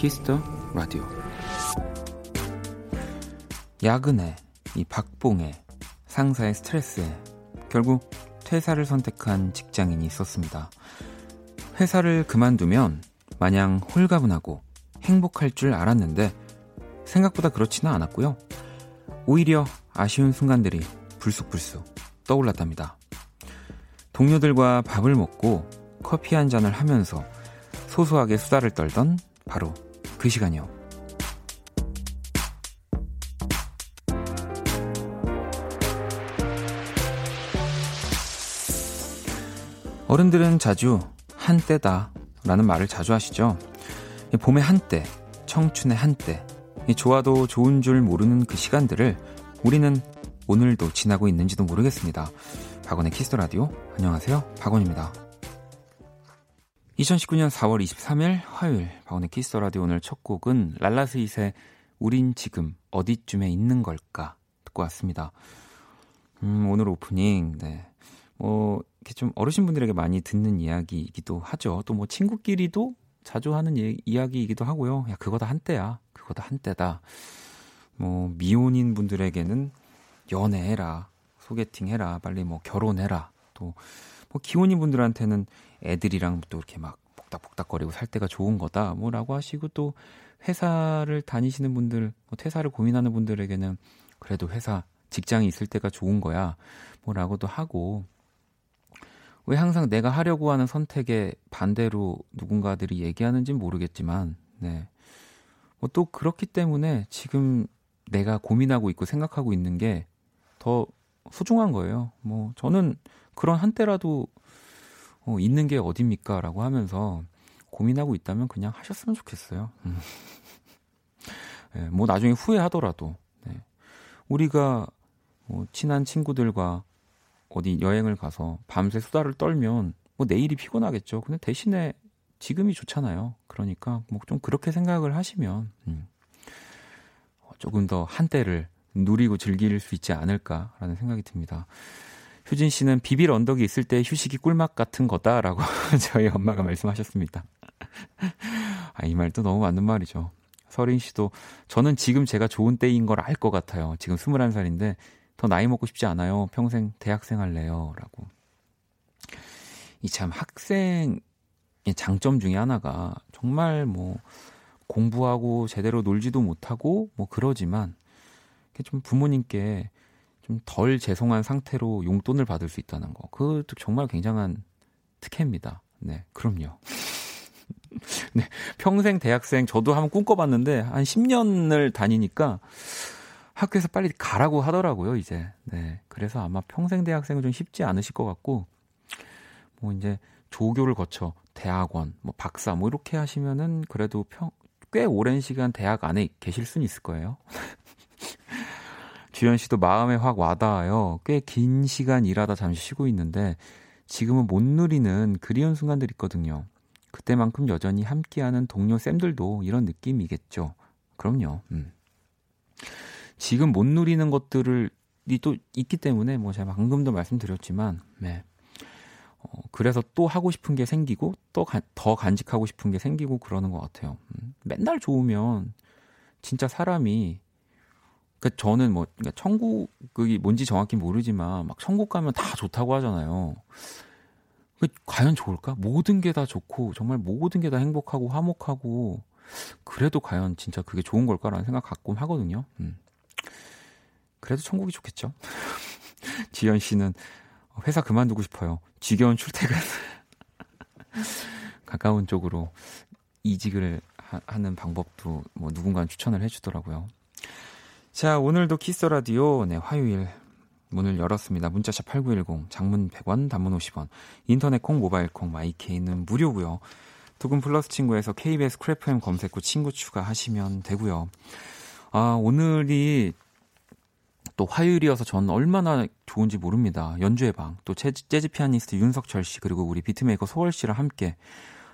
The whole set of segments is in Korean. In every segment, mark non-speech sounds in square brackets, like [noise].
Kiss the Radio 야근에 이 박봉에 상사의 스트레스에 결국 퇴사를 선택한 직장인이 있었습니다. 회사를 그만두면 마냥 홀가분하고 행복할 줄 알았는데 생각보다 그렇지는 않았고요. 오히려 아쉬운 순간들이 불쑥불쑥 떠올랐답니다. 동료들과 밥을 먹고 커피 한 잔을 하면서 소소하게 수다를 떨던 바로 그 시간이요. 어른들은 자주 한때다 라는 말을 자주 하시죠. 봄의 한때, 청춘의 한때, 좋아도 좋은 줄 모르는 그 시간들을 우리는 오늘도 지나고 있는지도 모르겠습니다. 박원의 Kiss the Radio 안녕하세요. 박원입니다. 2019년 4월 23일 화요일 박원의 Kiss the Radio 오늘 첫 곡은 랄라스윗의 우린 지금 어디쯤에 있는 걸까 듣고 왔습니다. 음, 오늘 오프닝 네. 뭐 이렇게 좀 어르신분들에게 많이 듣는 이야기이기도 하죠. 또 뭐 친구끼리도 자주 하는 예, 이야기이기도 하고요. 야 그거 다 한때야. 그거 다 한때다. 뭐 미혼인 분들에게는 연애해라. 소개팅 해라. 빨리 뭐 결혼해라. 또 뭐 기혼인 분들한테는 애들이랑 또 이렇게 막 복닥복닥거리고 살 때가 좋은 거다. 뭐라고 하시고 또 회사를 다니시는 분들, 뭐 퇴사를 고민하는 분들에게는 그래도 회사 직장이 있을 때가 좋은 거야. 뭐라고도 하고 왜 항상 내가 하려고 하는 선택에 반대로 누군가들이 얘기하는지 모르겠지만, 네. 뭐 또 그렇기 때문에 지금 내가 고민하고 있고 생각하고 있는 게 더 소중한 거예요. 뭐 저는 그런 한때라도 어, 있는 게 어딥니까? 라고 하면서 고민하고 있다면 그냥 하셨으면 좋겠어요. 음. 네, [laughs] 뭐 나중에 후회하더라도, 네. 우리가 뭐 친한 친구들과 어디 여행을 가서 밤새 수다를 떨면 뭐 내일이 피곤하겠죠. 근데 대신에 지금이 좋잖아요. 그러니까 뭐 좀 그렇게 생각을 하시면 음, 어, 조금 더 한때를 누리고 즐길 수 있지 않을까라는 생각이 듭니다. 효진 씨는 비빌 언덕이 있을 때 휴식이 꿀맛 같은 거다라고 [laughs] 저희 엄마가 말씀하셨습니다. [laughs] 아, 이 말도 너무 맞는 말이죠. 서린 씨도 저는 지금 제가 좋은 때인 걸 알 것 같아요. 지금 21살인데 더 나이 먹고 싶지 않아요. 평생 대학생 할래요. 라고. 이 참 학생의 장점 중에 하나가 정말 뭐 공부하고 제대로 놀지도 못하고 뭐 그러지만 좀 부모님께 좀 덜 죄송한 상태로 용돈을 받을 수 있다는 거. 그것도 정말 굉장한 특혜입니다. 네, 그럼요. [laughs] 네, 평생 대학생 저도 한번 꿈꿔봤는데 한 10년을 다니니까 학교에서 빨리 가라고 하더라고요, 이제. 네. 그래서 아마 평생 대학생은 좀 쉽지 않으실 것 같고, 뭐 이제 조교를 거쳐 대학원, 뭐 박사, 뭐 이렇게 하시면은 그래도 평, 꽤 오랜 시간 대학 안에 계실 수는 있을 거예요. [laughs] 주현 씨도 마음에 확 와닿아요. 꽤 긴 시간 일하다 잠시 쉬고 있는데 지금은 못 누리는 그리운 순간들 있거든요. 그때만큼 여전히 함께하는 동료 쌤들도 이런 느낌이겠죠. 그럼요. 음. 지금 못 누리는 것들을 또 있기 때문에 뭐 제가 방금도 말씀드렸지만 네. 어, 그래서 또 하고 싶은 게 생기고 또 더 간직하고 싶은 게 생기고 그러는 것 같아요. 음, 맨날 좋으면 진짜 사람이 그러니까 저는 뭐 그러니까 천국이 뭔지 정확히 모르지만 막 천국 가면 다 좋다고 하잖아요. 그 과연 좋을까? 모든 게 다 좋고 정말 모든 게 다 행복하고 화목하고 그래도 과연 진짜 그게 좋은 걸까라는 생각 가끔 하거든요. 음. 그래도 천국이 좋겠죠. [laughs] 지연 씨는 회사 그만두고 싶어요. 지겨운 출퇴근. [laughs] 가까운 쪽으로 이직을 하, 는 방법도 뭐 누군가 추천을 해주더라고요. 자, 오늘도 Kiss the Radio, 네, 화요일 문을 열었습니다. 문자 샵 8910, 장문 100원, 단문 50원, 인터넷 콩, 모바일 콩, my K는 무료고요. 또는 플러스 친구에서 KBS Cool FM 검색 후 친구 추가하시면 되고요. 아, 오늘이 또 화요일이어서 전 얼마나 좋은지 모릅니다. 연주의 방, 또 재즈, 재즈 피아니스트 윤석철 씨, 그리고 우리 beatmaker 소월 씨랑 함께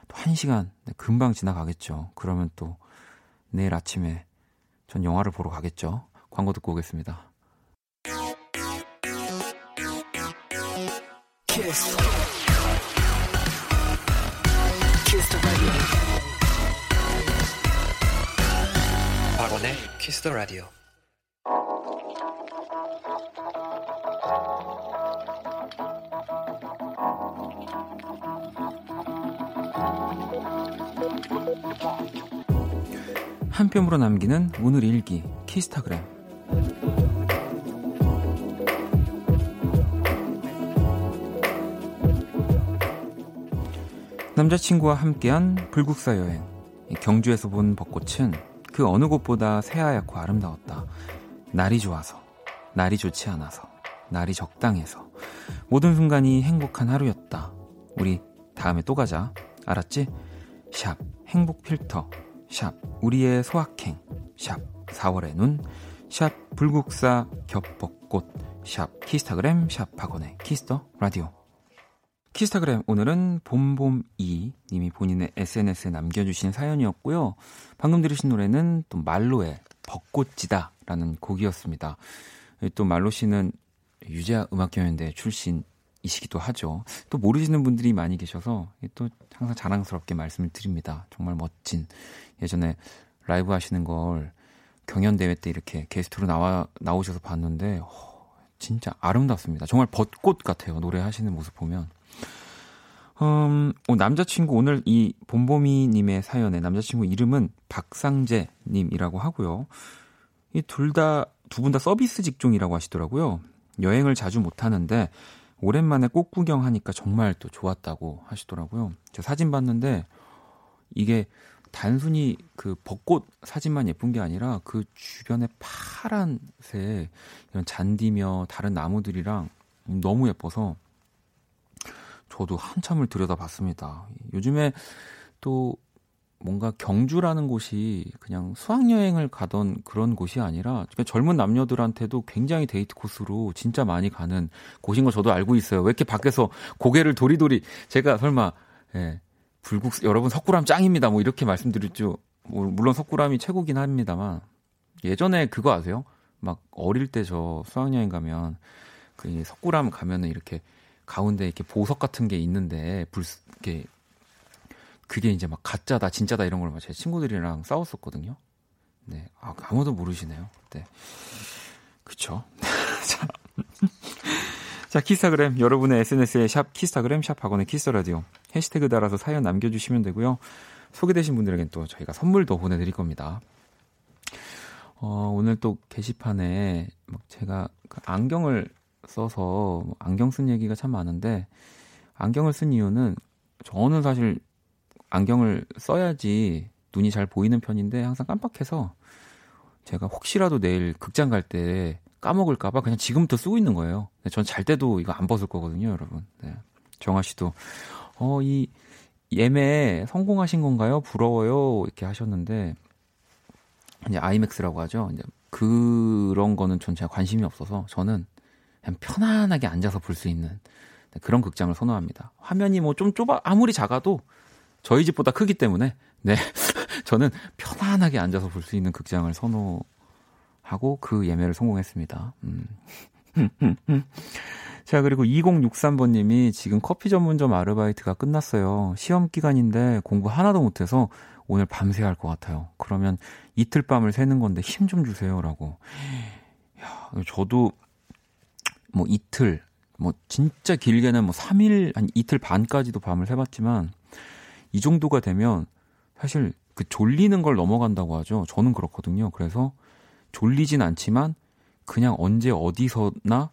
또 한 시간 네, 금방 지나가겠죠. 그러면 또 내일 아침에 전 영화를 보러 가겠죠. 광고 듣고 오겠습니다. Kiss. Kiss the radio. 박원의 Kiss the radio. 한 뼘으로 남기는 오늘 일기 키스타그램. 남자친구와 함께한 불국사 여행. 경주에서 본 벚꽃은 그 어느 곳보다 새하얗고 아름다웠다. 날이 좋아서 날이 좋지 않아서 날이 적당해서. 모든 순간이 행복한 하루였다. 우리 다음에 또 가자. 알았지? 샵 행복 필터 샵 우리의 소확행. 샵 4월의 눈. 샵 불국사 겹벚꽃. 샵 키스타그램. 샵 박원의 Kiss the Radio. 키스타그램 오늘은 봄봄이 님이 본인의 SNS에 남겨주신 사연이었고요. 방금 들으신 노래는 또 말로의 벚꽃지다 라는 곡이었습니다. 또 말로 씨는 유재하 음악경연대 출신 이시기도 하죠. 또 모르시는 분들이 많이 계셔서 또 항상 자랑스럽게 말씀을 드립니다. 정말 멋진 예전에 라이브 하시는 걸 경연 대회 때 이렇게 게스트로 나와, 나오셔서 봤는데, 어, 진짜 아름답습니다. 정말 벚꽃 같아요. 노래 하시는 모습 보면. 음, 어, 남자친구 오늘 이 봄봄이님의 사연에 남자친구 이름은 박상재님이라고 하고요. 이 둘 다, 두 분다 서비스 직종이라고 하시더라고요. 여행을 자주 못 하는데, 오랜만에 꽃 구경하니까 정말 또 좋았다고 하시더라고요. 제가 사진 봤는데, 이게 단순히 그 벚꽃 사진만 예쁜 게 아니라 그 주변에 파란색 이런 잔디며 다른 나무들이랑 너무 예뻐서 저도 한참을 들여다봤습니다. 요즘에 또 뭔가 경주라는 곳이 그냥 수학여행을 가던 그런 곳이 아니라 젊은 남녀들한테도 굉장히 데이트 코스로 진짜 많이 가는 곳인 거 저도 알고 있어요. 왜 이렇게 밖에서 고개를 도리도리 제가 설마 예, 불국 여러분 석굴암 짱입니다. 뭐 이렇게 말씀드렸죠. 뭐 물론 석굴암이 최고긴 합니다만 예전에 그거 아세요? 막 어릴 때 저 수학여행 가면 그 석굴암 가면은 이렇게 가운데 이렇게 보석 같은 게 있는데 불 이렇게 그게 이제 막 가짜다 진짜다 이런 걸제 친구들이랑 싸웠었거든요. 네, 아, 아무도 모르시네요. 네, 그쵸. [laughs] 자, 자 키스타그램 여러분의 SNS에 샵 키스타그램 샵 학원의 키스라디오 해시태그 달아서 사연 남겨주시면 되고요. 소개되신 분들에겐 또 저희가 선물도 보내드릴 겁니다. 어, 오늘 또 게시판에 제가 그 안경을 써서 안경 쓴 얘기가 참 많은데 안경을 쓴 이유는 저는 사실 안경을 써야지 눈이 잘 보이는 편인데 항상 깜빡해서 제가 혹시라도 내일 극장 갈 때 까먹을까봐 그냥 지금부터 쓰고 있는 거예요. 전 잘 때도 이거 안 벗을 거거든요, 여러분. 네. 정아 씨도 어, 이 예매 성공하신 건가요? 부러워요. 이렇게 하셨는데 이제 아이맥스라고 하죠. 이제 그런 거는 전 제가 관심이 없어서 저는 그냥 편안하게 앉아서 볼 수 있는 그런 극장을 선호합니다. 화면이 뭐 좀 좁아 아무리 작아도 저희 집보다 크기 때문에 네 [laughs] 저는 편안하게 앉아서 볼 수 있는 극장을 선호하고 그 예매를 성공했습니다. 음. [laughs] 자, 그리고 2063번님이 지금 커피 전문점 아르바이트가 끝났어요. 시험 기간인데 공부 하나도 못해서 오늘 밤새 할 것 같아요. 그러면 이틀 밤을 새는 건데 힘 좀 주세요. 라고. 야, 저도 뭐 이틀, 뭐 진짜 길게는 뭐 3일, 한 이틀 반까지도 밤을 새봤지만 이 정도가 되면 사실 그 졸리는 걸 넘어간다고 하죠. 저는 그렇거든요. 그래서 졸리진 않지만 그냥 언제 어디서나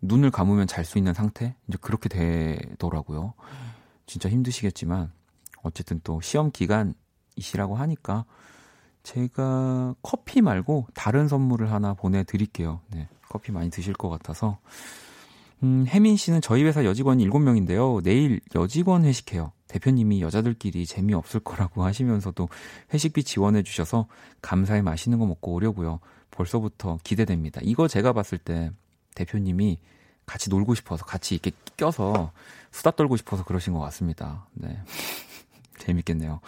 눈을 감으면 잘 수 있는 상태? 이제 그렇게 되더라고요. 진짜 힘드시겠지만, 어쨌든 또 시험 기간이시라고 하니까, 제가 커피 말고 다른 선물을 하나 보내드릴게요. 네. 커피 많이 드실 것 같아서. 음, 혜민 씨는 저희 회사 여직원이 7명인데요. 내일 여직원 회식해요. 대표님이 여자들끼리 재미없을 거라고 [laughs] 하시면서도 회식비 지원해 주셔서 감사히 맛있는 거 먹고 오려고요. 벌써부터 기대됩니다. 이거 제가 봤을 때 대표님이 같이 놀고 싶어서 같이 이렇게 껴서 수다 떨고 싶어서 그러신 것 같습니다. 네. [laughs] 재밌겠네요.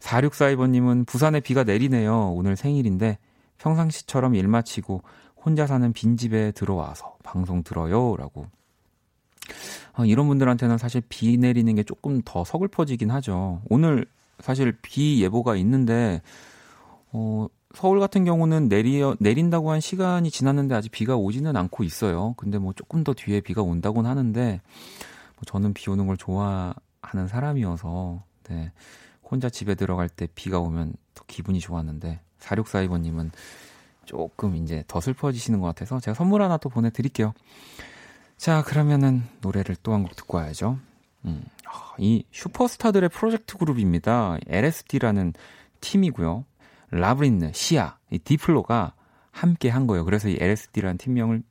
4642번님은 부산에 비가 내리네요. 오늘 생일인데 평상시처럼 일 마치고 혼자 사는 빈집에 들어와서 방송 들어요. 라고. 어, 이런 분들한테는 사실 비 내리는 게 조금 더 서글퍼지긴 하죠. 오늘 사실 비 예보가 있는데, 어, 서울 같은 경우는 내리, 내린다고 한 시간이 지났는데 아직 비가 오지는 않고 있어요. 근데 뭐 조금 더 뒤에 비가 온다고는 하는데, 뭐 저는 비 오는 걸 좋아하는 사람이어서, 네. 혼자 집에 들어갈 때 비가 오면 더 기분이 좋았는데, 4642번님은 조금 이제 더 슬퍼지시는 것 같아서 제가 선물 하나 또 보내드릴게요. 자, 그러면은 노래를 또 한 곡 듣고 와야죠. 음, 아, 이 슈퍼스타들의 프로젝트 그룹입니다. LSD라는 팀이고요. Labrinth, Sia, 이 Diplo가 함께 한 거예요. 그래서 이 LSD라는 팀명을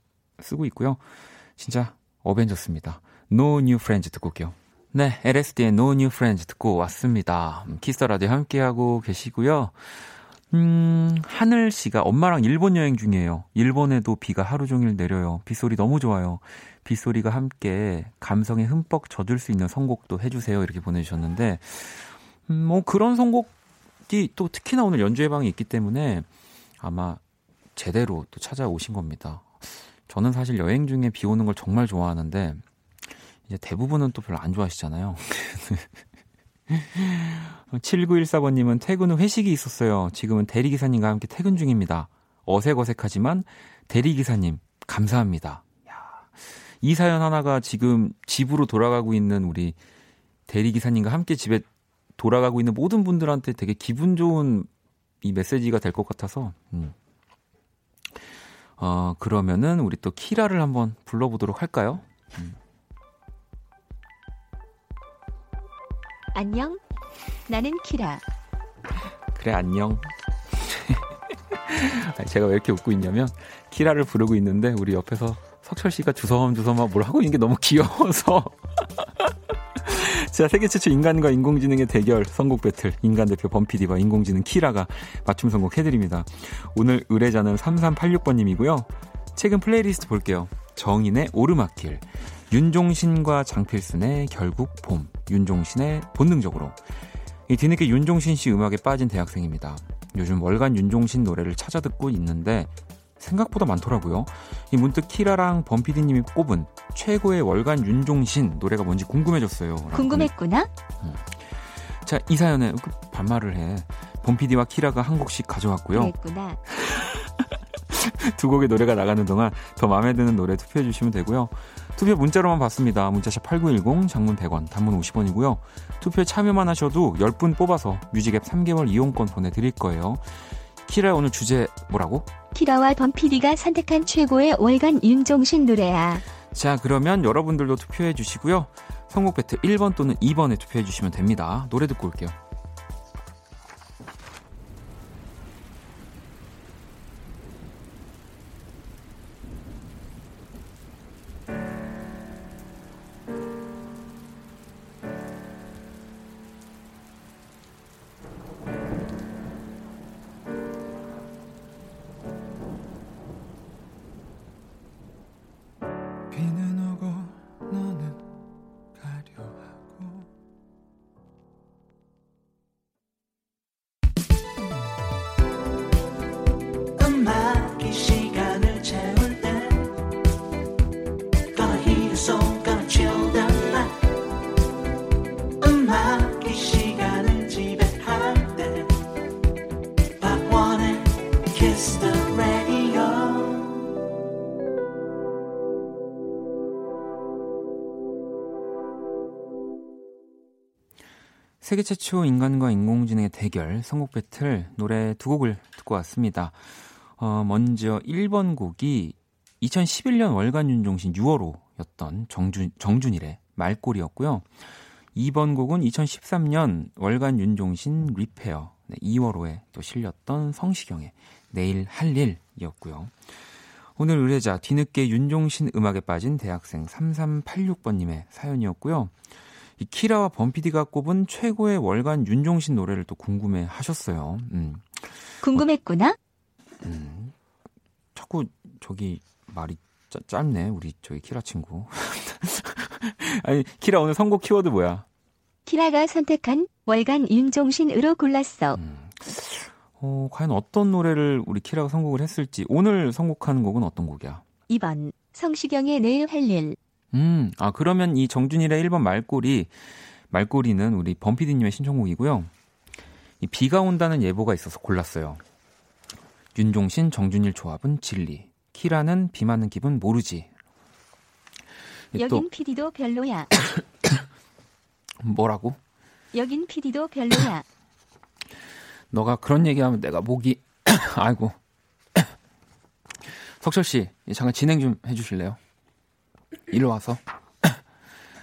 쓰고 있고요. 진짜 어벤져스입니다. No New Friends 듣고 올게요. 네, LSD의 No New Friends 듣고 왔습니다. Kiss the Radio 함께하고 계시고요. 음, 하늘 씨가 엄마랑 일본 여행 중이에요. 일본에도 비가 하루 종일 내려요. 빗소리 너무 좋아요. 빗소리가 함께 감성에 흠뻑 젖을 수 있는 선곡도 해주세요. 이렇게 보내주셨는데, 음, 뭐 그런 선곡이 또 특히나 오늘 연주 예방이 있기 때문에 아마 제대로 또 찾아오신 겁니다. 저는 사실 여행 중에 비 오는 걸 정말 좋아하는데, 이제 대부분은 또 별로 안 좋아하시잖아요. [laughs] [laughs] 7914번님은 퇴근 후 회식이 있었어요. 지금은 대리기사님과 함께 퇴근 중입니다. 어색어색하지만 대리기사님, 감사합니다. 야, 이 사연 하나가 지금 집으로 돌아가고 있는 우리 대리기사님과 함께 집에 돌아가고 있는 모든 분들한테 되게 기분 좋은 이 메시지가 될 것 같아서, 음. 어, 그러면은 우리 또 키라를 한번 불러보도록 할까요? 음. 안녕. 나는 키라. 그래, 안녕. [laughs] 제가 왜 이렇게 웃고 있냐면, 키라를 부르고 있는데, 우리 옆에서 석철 씨가 주섬주섬 뭘 하고 있는 게 너무 [laughs] 귀여워서. [laughs] 자, 세계 최초 인간과 인공지능의 대결 선곡 배틀 인간 대표 범PD와 인공지능 키라가 맞춤 선곡 해드립니다. 오늘 의뢰자는 3386번님이고요. 최근 플레이리스트 볼게요. 정인의 오르막길, 윤종신과 장필순의 결국 봄, 윤종신의 본능적으로. 이 뒤늦게 윤종신 씨 음악에 빠진 대학생입니다. 요즘 월간 윤종신 노래를 찾아 듣고 있는데 생각보다 많더라고요. 이 문득 키라랑 범피디님이 꼽은 최고의 월간 윤종신 노래가 뭔지 궁금해졌어요. 궁금했구나. 음. 자, 이 사연에 그 반말을 해. 범피디와 키라가 한 곡씩 가져왔고요. 그랬구나. [laughs] 두 곡의 노래가 나가는 동안 더 마음에 드는 노래 투표해 주시면 되고요. 투표 문자로만 받습니다. 문자샵 8910, 장문 100원, 단문 50원이고요. 투표에 참여만 하셔도 10분 뽑아서 뮤직앱 3개월 이용권 보내드릴 거예요. 키라 오늘 주제 뭐라고? 키라와 범피디가 선택한 최고의 월간 윤종신 노래야. 자, 그러면 여러분들도 투표해 주시고요. 선곡 배틀 1번 또는 2번에 투표해 주시면 됩니다. 노래 듣고 올게요. 세계 최초 인간과 인공지능의 대결 선곡 배틀 노래 두 곡을 듣고 왔습니다. 어, 먼저 1번 곡이 2011년 월간 윤종신 6월호였던 정준, 정준일의 말꼬리였고요. 2번 곡은 2013년 월간 윤종신 리페어 네, 2월호에 또 실렸던 성시경의 내일 할 일이었고요. 오늘 의뢰자 뒤늦게 윤종신 음악에 빠진 대학생 3386번님의 사연이었고요. 이 키라와 범피디가 꼽은 최고의 월간 윤종신 노래를 또 궁금해 하셨어요. 음. 궁금했구나? 음. 자꾸 저기 말이 짜, 짧네, 우리 저기 키라 친구. [laughs] 아니, 키라 오늘 선곡 키워드 뭐야? 키라가 선택한 월간 윤종신으로 골랐어. 음. 어, 과연 어떤 노래를 우리 키라가 선곡을 했을지 오늘 선곡한 곡은 어떤 곡이야? 2번 성시경의 내일 할 일. 음, 아, 그러면 이 정준일의 1번 말꼬리, 말꼬리는 우리 범피디님의 신청곡이고요. 이 비가 온다는 예보가 있어서 골랐어요. 윤종신, 정준일 조합은 진리. 키라는 비 맞는 기분 모르지. 여긴 PD도 별로야. [coughs] 뭐라고? 여긴 PD도 별로야. [coughs] 너가 그런 얘기하면 내가 목이 [coughs] 아이고. 석철 씨, 잠깐 진행 좀 해주실래요? 일로 와서. [coughs]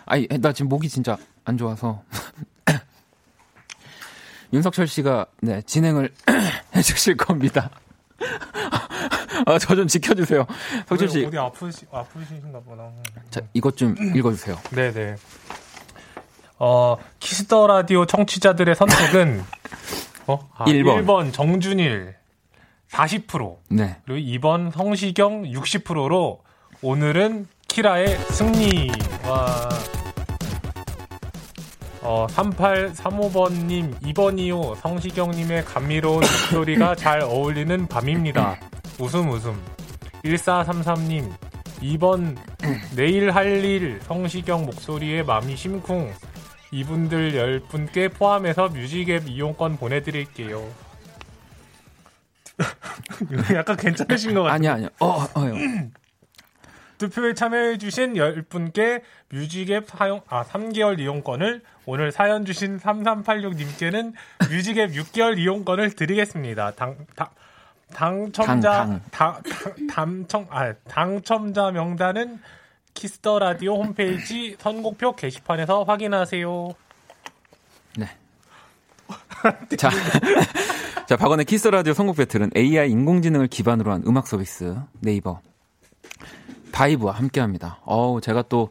아니, 나 지금 목이 진짜 안 좋아서. [coughs] 윤석철 씨가 네 진행을 [coughs] 해주실 겁니다. 아, 저 좀 지켜주세요. 석철 씨. 어디 아프시, 아프신가 보나. 자, 이것 좀 읽어주세요. 네네. 어, Kiss the Radio 청취자들의 선택은, 어? 아, 1번. 1번 정준일 40%, 네. 그리고 2번 성시경 60%로 오늘은 키라의 승리 와 어, 3835번님, 2번이요. 성시경님의 감미로운 [coughs] 목소리가 잘 어울리는 밤입니다. 웃음 웃음. 1433님, 2번 내일 할 일 성시경 목소리에 맘이 심쿵. 이분들 10분께 포함해서 뮤직앱 이용권 보내드릴게요. 이거 [laughs] 약간 괜찮으신 것 같아요. 아니야, 아니야. 어, 어요. [coughs] 투표에 참여해주신 10분께 뮤직앱 사용, 아, 3개월 이용권을 오늘 사연 주신 3386님께는 뮤직앱 6개월 이용권을 드리겠습니다. 당, 당, 당첨자, 당, 당, 당, 당첨, 아, 당첨자 명단은 Kiss the Radio 홈페이지 선곡표 게시판에서 확인하세요. 네. [laughs] 자, [laughs] 자, 박원의 Kiss the Radio 선곡 battle은 AI 인공지능을 기반으로 한 음악 서비스 네이버 바이브와 함께 합니다. 어우, 제가 또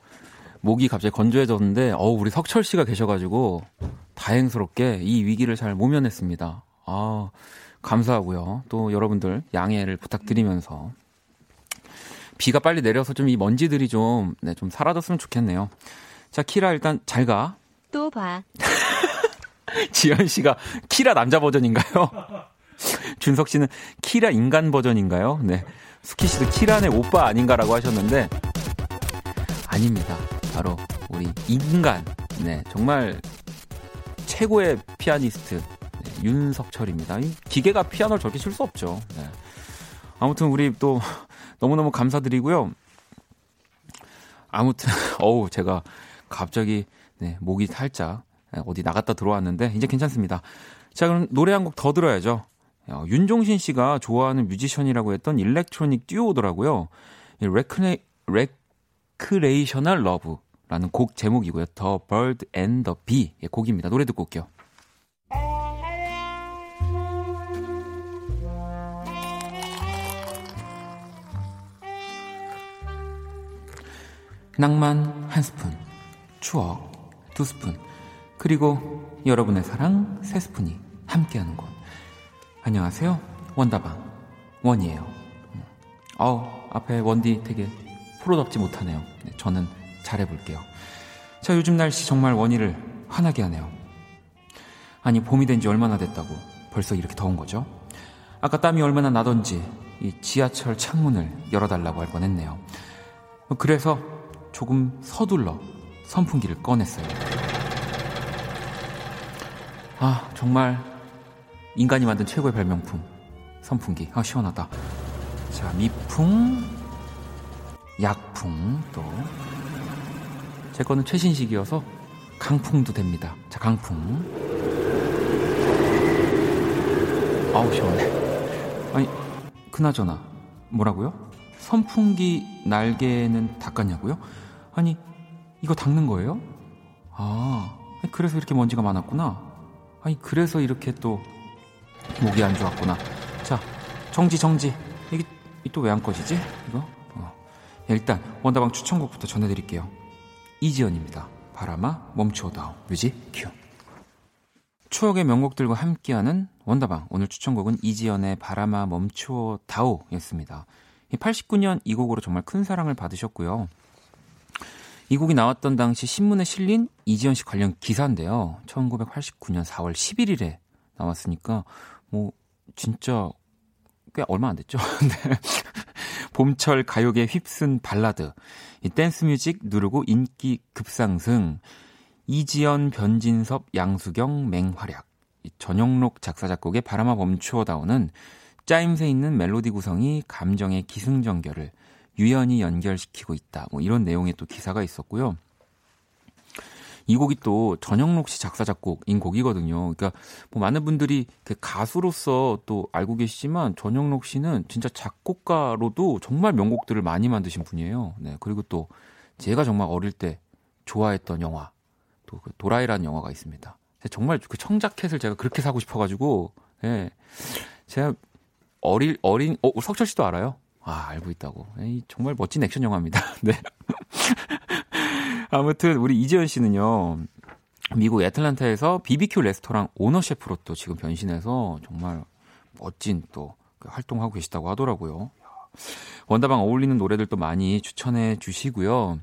목이 갑자기 건조해졌는데, 어우, 우리 석철 씨가 계셔가지고, 다행스럽게 이 위기를 잘 모면했습니다. 아, 감사하고요. 또 여러분들 양해를 부탁드리면서, 비가 빨리 내려서 좀 이 먼지들이 좀, 네, 좀 사라졌으면 좋겠네요. 자, 키라 일단 잘 가. 또 봐. [laughs] 지현 씨가 키라 남자 버전인가요? [laughs] 준석 씨는 키라 인간 버전인가요? 네. 씨도 키라네 오빠 아닌가라고 하셨는데 아닙니다. 바로 우리 인간. 네, 정말 최고의 피아니스트 네, 윤석철입니다. 이 기계가 피아노를 저렇게 칠 수 없죠. 네. 아무튼 우리 또 [laughs] 너무너무 감사드리고요. 아무튼 [laughs] 어우 제가 갑자기 네, 목이 살짝 네, 어디 나갔다 들어왔는데 이제 괜찮습니다. 자 그럼 노래 한 곡 더 들어야죠. 어, 윤종신 씨가 좋아하는 뮤지션이라고 했던 electronic 듀오더라고요. 이 Recre, Recreational Love라는 곡 제목이고요. The Bird and the Bee 의 곡입니다. 노래 듣고 올게요. 낭만 한 스푼, 추억 두 스푼, 그리고 여러분의 사랑 세 스푼이 함께하는 곳. 안녕하세요. 원다방 원이에요. 음. 어우 앞에 원디 되게 프로답지 못하네요. 네, 저는 잘해볼게요. 자 요즘 날씨 정말 원이를 화나게 하네요. 아니 봄이 된 지 얼마나 됐다고 벌써 이렇게 더운 거죠? 아까 땀이 얼마나 나던지 이 지하철 창문을 열어달라고 할 뻔했네요. 그래서 조금 서둘러 선풍기를 꺼냈어요. 아 정말 인간이 만든 최고의 발명품 선풍기. 아 시원하다. 자 미풍 약풍 또. 제 거는 최신식이어서 강풍도 됩니다. 자 강풍. 아우 시원해. 아니 그나저나 뭐라고요? 선풍기 날개는 닦았냐고요? 아니 이거 닦는 거예요? 아 그래서 이렇게 먼지가 많았구나. 아니 그래서 이렇게 또 목이 안 좋았구나. 자, 정지, 정지. 이게 또 왜 안 꺼지지? 이거? 어. 일단, 원다방 추천곡부터 전해드릴게요. 이지연입니다. 바람아, 멈추어다오. 뮤직 큐. 추억의 명곡들과 함께하는 원다방. 오늘 추천곡은 이지연의 바람아, 멈추어다오 였습니다. 89년 이 곡으로 정말 큰 사랑을 받으셨고요. 이 곡이 나왔던 당시 신문에 실린 이지연 씨 관련 기사인데요. 1989년 4월 11일에 나왔으니까 뭐 진짜 꽤 얼마 안 됐죠. [laughs] 네. 봄철 가요계 휩쓴 발라드. 이 댄스 뮤직 누르고 인기 급상승. 이지연, 변진섭, 양수경, 맹활약. 전영록 작사 작곡의 바람아 멈추어다오는 짜임새 있는 멜로디 구성이 감정의 기승전결을 유연히 연결시키고 있다. 뭐 이런 내용의 또 기사가 있었고요. 이 곡이 또 전영록 씨 작사 작곡인 곡이거든요. 그러니까 뭐 많은 분들이 그 가수로서 또 알고 계시지만 전영록 씨는 진짜 작곡가로도 정말 명곡들을 많이 만드신 분이에요. 네. 그리고 또 제가 정말 어릴 때 좋아했던 영화 또 그 도라이라는 영화가 있습니다. 정말 그 청자켓을 제가 그렇게 사고 싶어가지고 예. 제가 어릴 어린 어 석철 씨도 알아요? 아 알고 있다고. 에이, 정말 멋진 액션 영화입니다. [laughs] 네. 아무튼 우리 이지연 씨는요. 미국 애틀란타에서 BBQ 레스토랑 오너 셰프로 또 지금 변신해서 정말 멋진 또그 활동하고 계시다고 하더라고요. 원다방 어울리는 노래들도 많이 추천해 주시고요.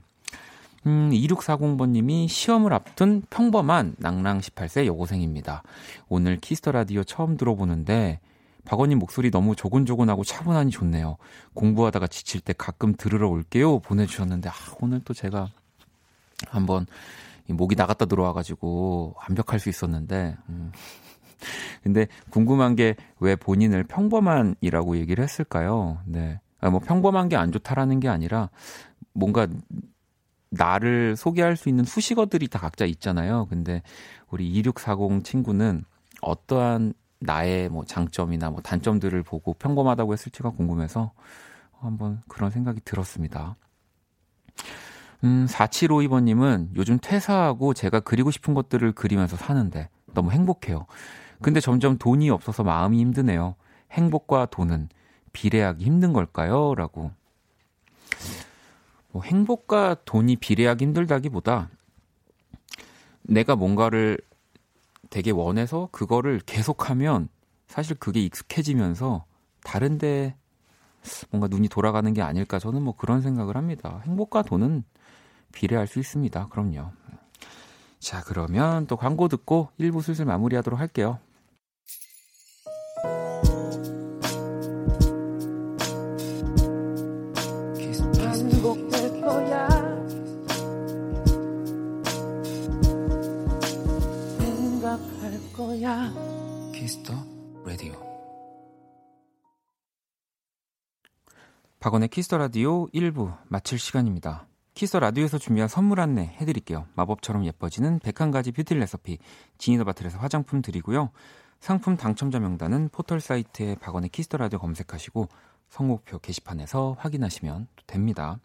음, 2640번님이 시험을 앞둔 평범한 낭랑 18세 여고생입니다. 오늘 키스 더 라디오 처음 들어보는데 박원님 목소리 너무 조곤조곤하고 차분하니 좋네요. 공부하다가 지칠 때 가끔 들으러 올게요. 보내주셨는데, 아, 오늘 또 제가 한번 목이 나갔다 들어와가지고 완벽할 수 있었는데, 음. 근데 궁금한 게 왜 본인을 평범한이라고 얘기를 했을까요? 네. 아, 뭐 평범한 게 안 좋다라는 게 아니라 뭔가 나를 소개할 수 있는 수식어들이 다 각자 있잖아요. 근데 우리 2640 친구는 어떠한 나의 뭐 장점이나 뭐 단점들을 보고 평범하다고 했을지가 궁금해서 한번 그런 생각이 들었습니다. 음, 4752번님은 요즘 퇴사하고 제가 그리고 싶은 것들을 그리면서 사는데 너무 행복해요. 근데 점점 돈이 없어서 마음이 힘드네요. 행복과 돈은 비례하기 힘든 걸까요? 라고. 뭐 행복과 돈이 비례하기 힘들다기보다 내가 뭔가를 되게 원해서 그거를 계속하면 사실 그게 익숙해지면서 다른데 뭔가 눈이 돌아가는 게 아닐까 저는 뭐 그런 생각을 합니다. 행복과 돈은 비례할 수 있습니다. 그럼요. 자, 그러면 또 광고 듣고 1부 슬슬 마무리하도록 할게요. 키스터 라디오 박원의 키스 더 라디오 1부 마칠 시간입니다. 키스 라디오에서 준비한 선물 안내 해드릴게요. 마법처럼 예뻐지는 101가지 뷰티 레시피 지니 더 바틀에서 화장품 드리고요. 상품 당첨자 명단은 포털 사이트에 박원의 키스 더 라디오 검색하시고 선곡표 게시판에서 확인하시면 됩니다.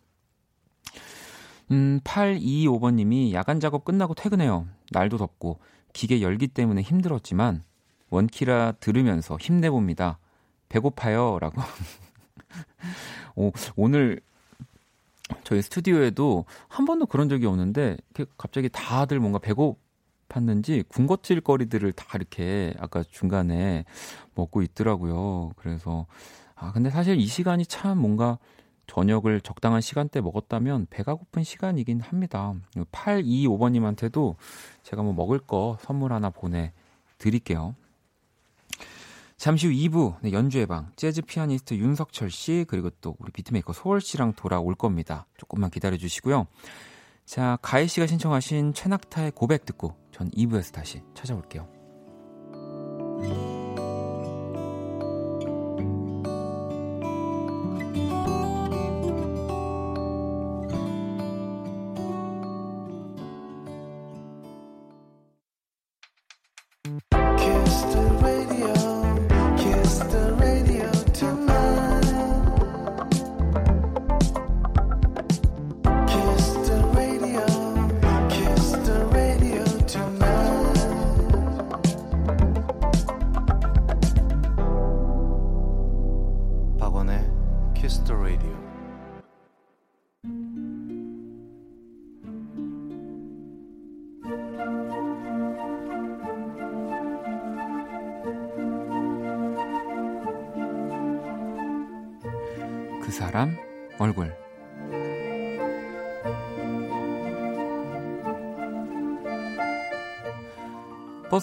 음, 825번님이 야간 작업 끝나고 퇴근해요. 날도 덥고 기계 열기 때문에 힘들었지만 원키라 들으면서 힘내봅니다. 배고파요. 라고. [laughs] 오, 오늘 저희 스튜디오에도 한 번도 그런 적이 없는데 갑자기 다들 뭔가 배고팠는지 군것질 거리들을 다 이렇게 아까 중간에 먹고 있더라고요. 그래서 아 근데 사실 이 시간이 참 뭔가 저녁을 적당한 시간대 먹었다면 배가 고픈 시간이긴 합니다. 825번님한테도 제가 뭐 먹을 거 선물 하나 보내 드릴게요. 잠시 후 2부 네, 연주의 방 재즈 피아니스트 윤석철 씨 그리고 또 우리 비트메이커 소월 씨랑 돌아올 겁니다. 조금만 기다려 주시고요. 자, 가희 씨가 신청하신 최낙타의 고백 듣고 전 2부에서 다시 찾아올게요.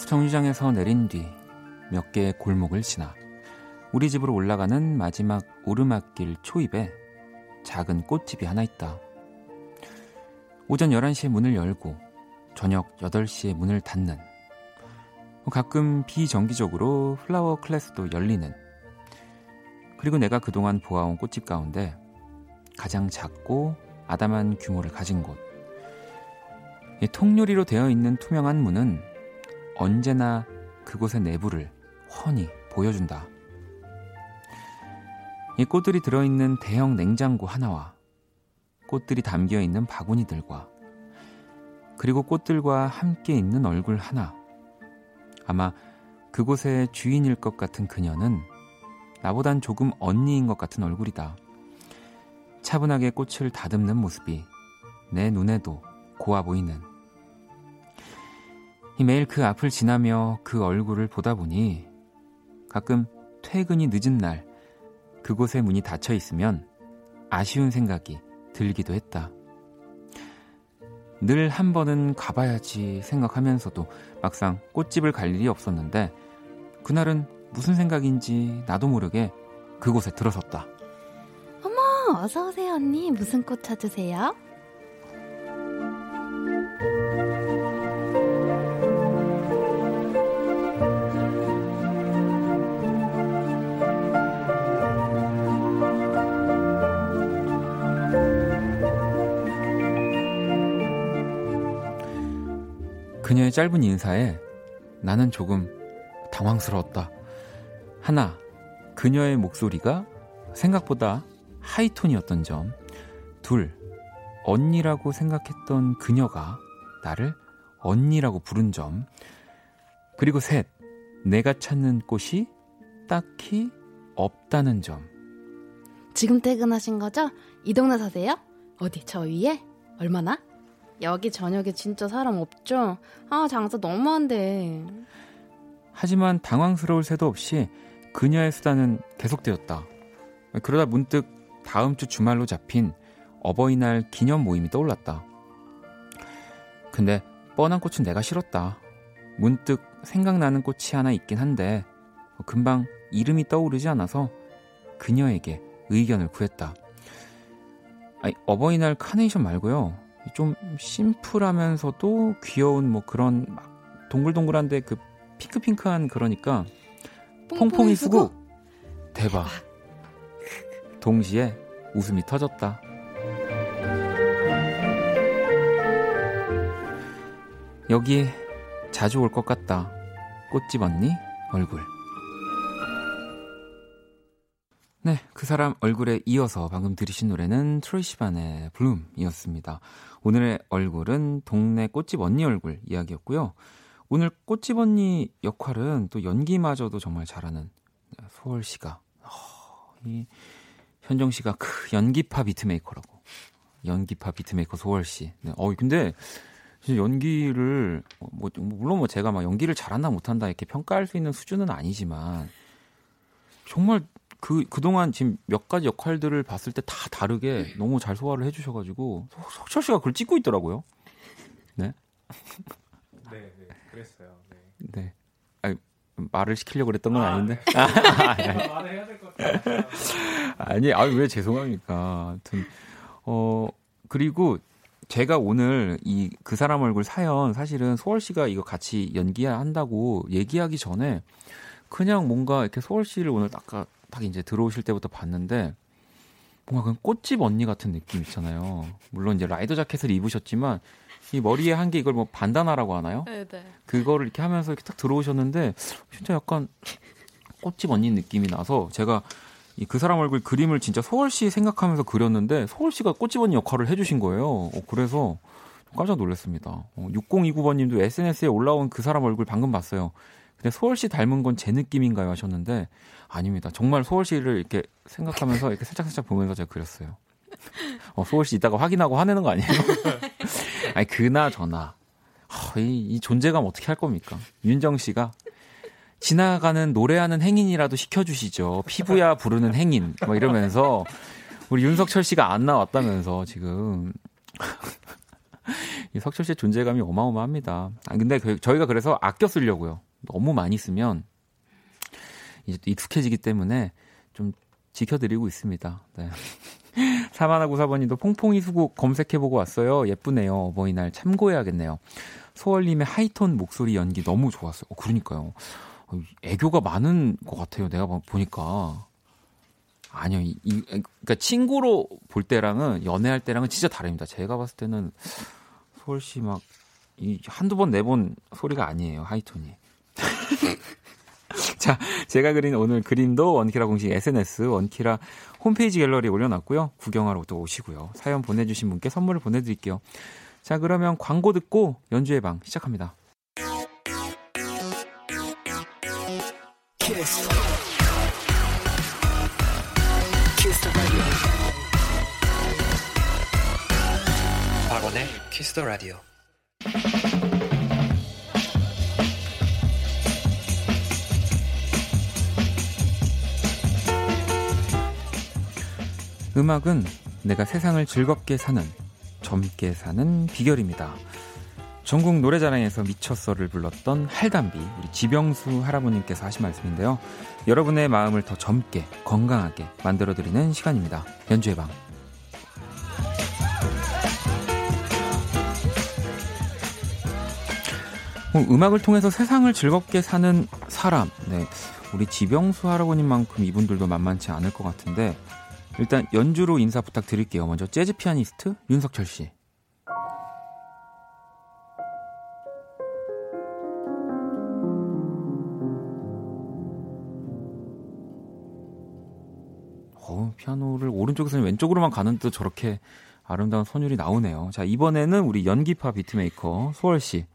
버스 정류장에서 내린 뒤 몇 개의 골목을 지나 우리 집으로 올라가는 마지막 오르막길 초입에 작은 꽃집이 하나 있다. 오전 11시에 문을 열고 저녁 8시에 문을 닫는 가끔 비정기적으로 플라워 클래스도 열리는 그리고 내가 그동안 보아온 꽃집 가운데 가장 작고 아담한 규모를 가진 곳. 통유리로 되어 있는 투명한 문은 언제나 그곳의 내부를 훤히 보여준다. 이 꽃들이 들어있는 대형 냉장고 하나와 꽃들이 담겨 있는 바구니들과 그리고 꽃들과 함께 있는 얼굴 하나. 아마 그곳의 주인일 것 같은 그녀는 나보단 조금 언니인 것 같은 얼굴이다. 차분하게 꽃을 다듬는 모습이 내 눈에도 고와 보이는. 매일 그 앞을 지나며 그 얼굴을 보다 보니 가끔 퇴근이 늦은 날 그곳의 문이 닫혀 있으면 아쉬운 생각이 들기도 했다. 늘 한 번은 가봐야지 생각하면서도 막상 꽃집을 갈 일이 없었는데 그날은 무슨 생각인지 나도 모르게 그곳에 들어섰다. 어머, 어서오세요, 언니. 무슨 꽃 찾으세요? 그녀의 짧은 인사에 나는 조금 당황스러웠다. 하나, 그녀의 목소리가 생각보다 하이톤이었던 점. 둘, 언니라고 생각했던 그녀가 나를 언니라고 부른 점. 그리고 셋, 내가 찾는 꽃이 딱히 없다는 점. 지금 퇴근하신 거죠? 이 동네 사세요? 어디, 저 위에? 얼마나? 여기 저녁에 진짜 사람 없죠? 아, 장사 너무 안 돼. 하지만 당황스러울 새도 없이 그녀의 수단은 계속되었다. 그러다 문득 다음 주 주말로 잡힌 어버이날 기념 모임이 떠올랐다. 근데 뻔한 꽃은 내가 싫었다. 문득 생각나는 꽃이 하나 있긴 한데 금방 이름이 떠오르지 않아서 그녀에게 의견을 구했다. 아니, 어버이날 카네이션 말고요. 좀 심플하면서도 귀여운 뭐 그런 막 동글동글한데 그 핑크핑크한 그러니까 퐁퐁이 수국 대박. 동시에 웃음이 터졌다. 여기 자주 올 것 같다. 꽃집 언니 얼굴. 네, 그 사람 얼굴에 이어서 방금 들으신 노래는 트로이 시반의 Bloom이었습니다. 오늘의 얼굴은 동네 꽃집 언니 얼굴 이야기였고요. 오늘 꽃집 언니 역할은 또 연기마저도 정말 잘하는 소월 씨가 어, 이 현정 씨가 그 연기파 beatmaker라고 연기파 beatmaker 소월 씨. 네. 어 근데 진짜 연기를 뭐 물론 뭐 제가 막 연기를 잘한다 못한다 이렇게 평가할 수 있는 수준은 아니지만 정말 그, 그동안 지금 몇 가지 역할들을 봤을 때 다 다르게 너무 잘 소화를 해주셔 가지고, 석철 씨가 그걸 찍고 있더라고요. 네. [laughs] 네, 네, 그랬어요. 네. 네. 아니, 말을 시키려고 그랬던 건 아, 닌데 네. [laughs] 말을 해야 될 것 같아요. 아니, 아니, 왜 죄송합니까. 아무튼, 어, 그리고 제가 오늘 이 그 사람 얼굴 사연 사실은 소월 씨가 이거 같이 연기한다고 얘기하기 전에 그냥 뭔가 이렇게 소월 씨를 오늘 딱, 딱 이제 들어오실 때부터 봤는데 뭔가 그 꽃집 언니 같은 느낌 있잖아요. 물론 이제 라이더 자켓을 입으셨지만 이 머리에 한 게 이걸 뭐 반다나라고 하나요? 네, 네. 그거를 이렇게 하면서 이렇게 딱 들어오셨는데 진짜 약간 꽃집 언니 느낌이 나서 제가 이 그 사람 얼굴 그림을 진짜 소월 씨 생각하면서 그렸는데 소월 씨가 꽃집 언니 역할을 해주신 거예요. 어, 그래서 깜짝 놀랐습니다. 어, 6029번님도 SNS에 올라온 그 사람 얼굴 방금 봤어요. 근데 소월씨 닮은 건 제 느낌인가요? 하셨는데 아닙니다. 정말 소월씨를 이렇게 생각하면서 이렇게 살짝살짝 보면서 제가 그렸어요. 어, 소월씨 이따가 확인하고 화내는 거 아니에요? [laughs] 아니 그나저나 어, 이, 이 존재감 어떻게 할 겁니까? 윤정 씨가 지나가는 노래하는 행인이라도 시켜주시죠. 피부야 부르는 행인. 막 이러면서 우리 윤석철 씨가 안 나왔다면서 지금. [laughs] 이 석철 씨의 존재감이 어마어마합니다. 아, 근데 그, 저희가 그래서 아껴 쓰려고요. 너무 많이 쓰면 이제 익숙해지기 때문에 좀 지켜드리고 있습니다. 네. [laughs] 사마나 구사번님도 퐁퐁이 수국 검색해보고 왔어요. 예쁘네요. 어버이날 참고해야겠네요. 소월님의 하이톤 목소리 연기 너무 좋았어요. 어, 그러니까요. 어, 애교가 많은 것 같아요. 내가 보니까. 아니요, 이, 이, 그러니까 친구로 볼 때랑은 연애할 때랑은 진짜 다릅니다. 제가 봤을 때는 소월 씨막 이 한두 번, 네 번 소리가 아니에요. 하이톤이. [laughs] 자, 제가 그린 오늘 그림도 원키라 공식 SNS 원키라 홈페이지 갤러리에 올려놨고요. 구경하러 또 오시고요. 사연 보내주신 분께 선물을 보내드릴게요. 자, 그러면 광고 듣고 연주의 방 시작합니다. 키스 더 라디오. 음악은 내가 세상을 즐겁게 사는, 젊게 사는 비결입니다. 전국 노래자랑에서 미쳤어를 불렀던 할담비, 우리 지병수 할아버님께서 하신 말씀인데요. 여러분의 마음을 더 젊게, 건강하게 만들어드리는 시간입니다. 연주의 방. 어, 음악을 통해서 세상을 즐겁게 사는 사람. 네. 우리 지병수 할아버님만큼 이분들도 만만치 않을 것 같은데 일단 연주로 인사 부탁드릴게요. 먼저 재즈 피아니스트 윤석철 씨. 어, 피아노를 오른쪽에서 왼쪽으로만 가는데도 저렇게 아름다운 선율이 나오네요. 자, 이번에는 우리 연기파 beatmaker 소월 씨.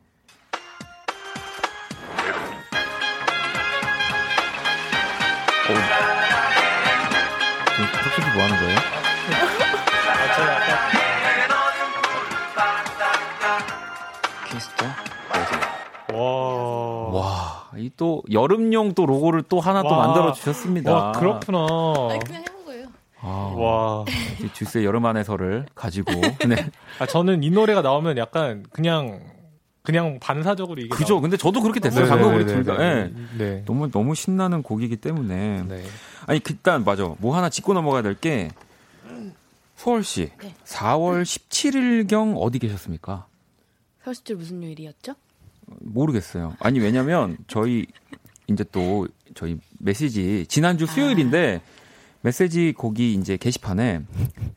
뭐 하는 거예요? 키스 더 와. 와, 이 또 여름용 또 로고를 또 하나 와. 또 만들어 주셨습니다. 와, 그렇구나. 아니, 그냥 해본 거예요. 아, 와. 주스의 여름 안에서를 가지고. [laughs] 네. 아, 저는 이 노래가 나오면 약간 그냥 그냥 반사적으로 이게 그죠. 나오... 근데 저도 그렇게 됐어요. 방금 우리 둘 다. 네. 네. 너무 너무 신나는 곡이기 때문에. 네. 아니 일단 맞아. 뭐 하나 짚고 넘어가야 될게 서울시 네. 4월 17일 경 어디 계셨습니까? 4월 17일 무슨 요일이었죠? 모르겠어요. 아니 왜냐면 저희 이제 또 저희 메시지 지난주 수요일인데 아. 메시지 거기 이제 게시판에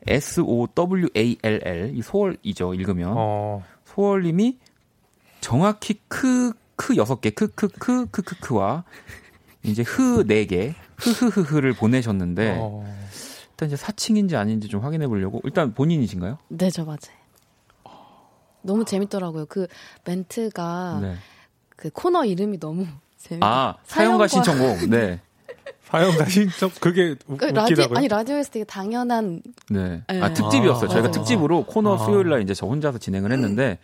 S O W A L L 이 소월이죠 읽으면 어. 소월님이 정확히 크, 크 6개, 크, 크, 크, 크, 크, 크와 이제 흐 4개, 흐흐흐흐를 보내셨는데, 어... 일단 이제 사칭인지 아닌지 좀 확인해 보려고. 일단 본인이신가요? 네, 저 맞아요. 너무 재밌더라고요. 그 멘트가 네. 그 코너 이름이 너무 재밌 아, 사연과, 사연과 신청곡. 네. [laughs] 사연과 신청 그게 그 라디오 아니 라디오에서 되게 당연한 네. 네. 아 특집이었어요. 아, 저희가 맞아. 특집으로 코너 아. 수요일 날 이제 저 혼자서 진행을 했는데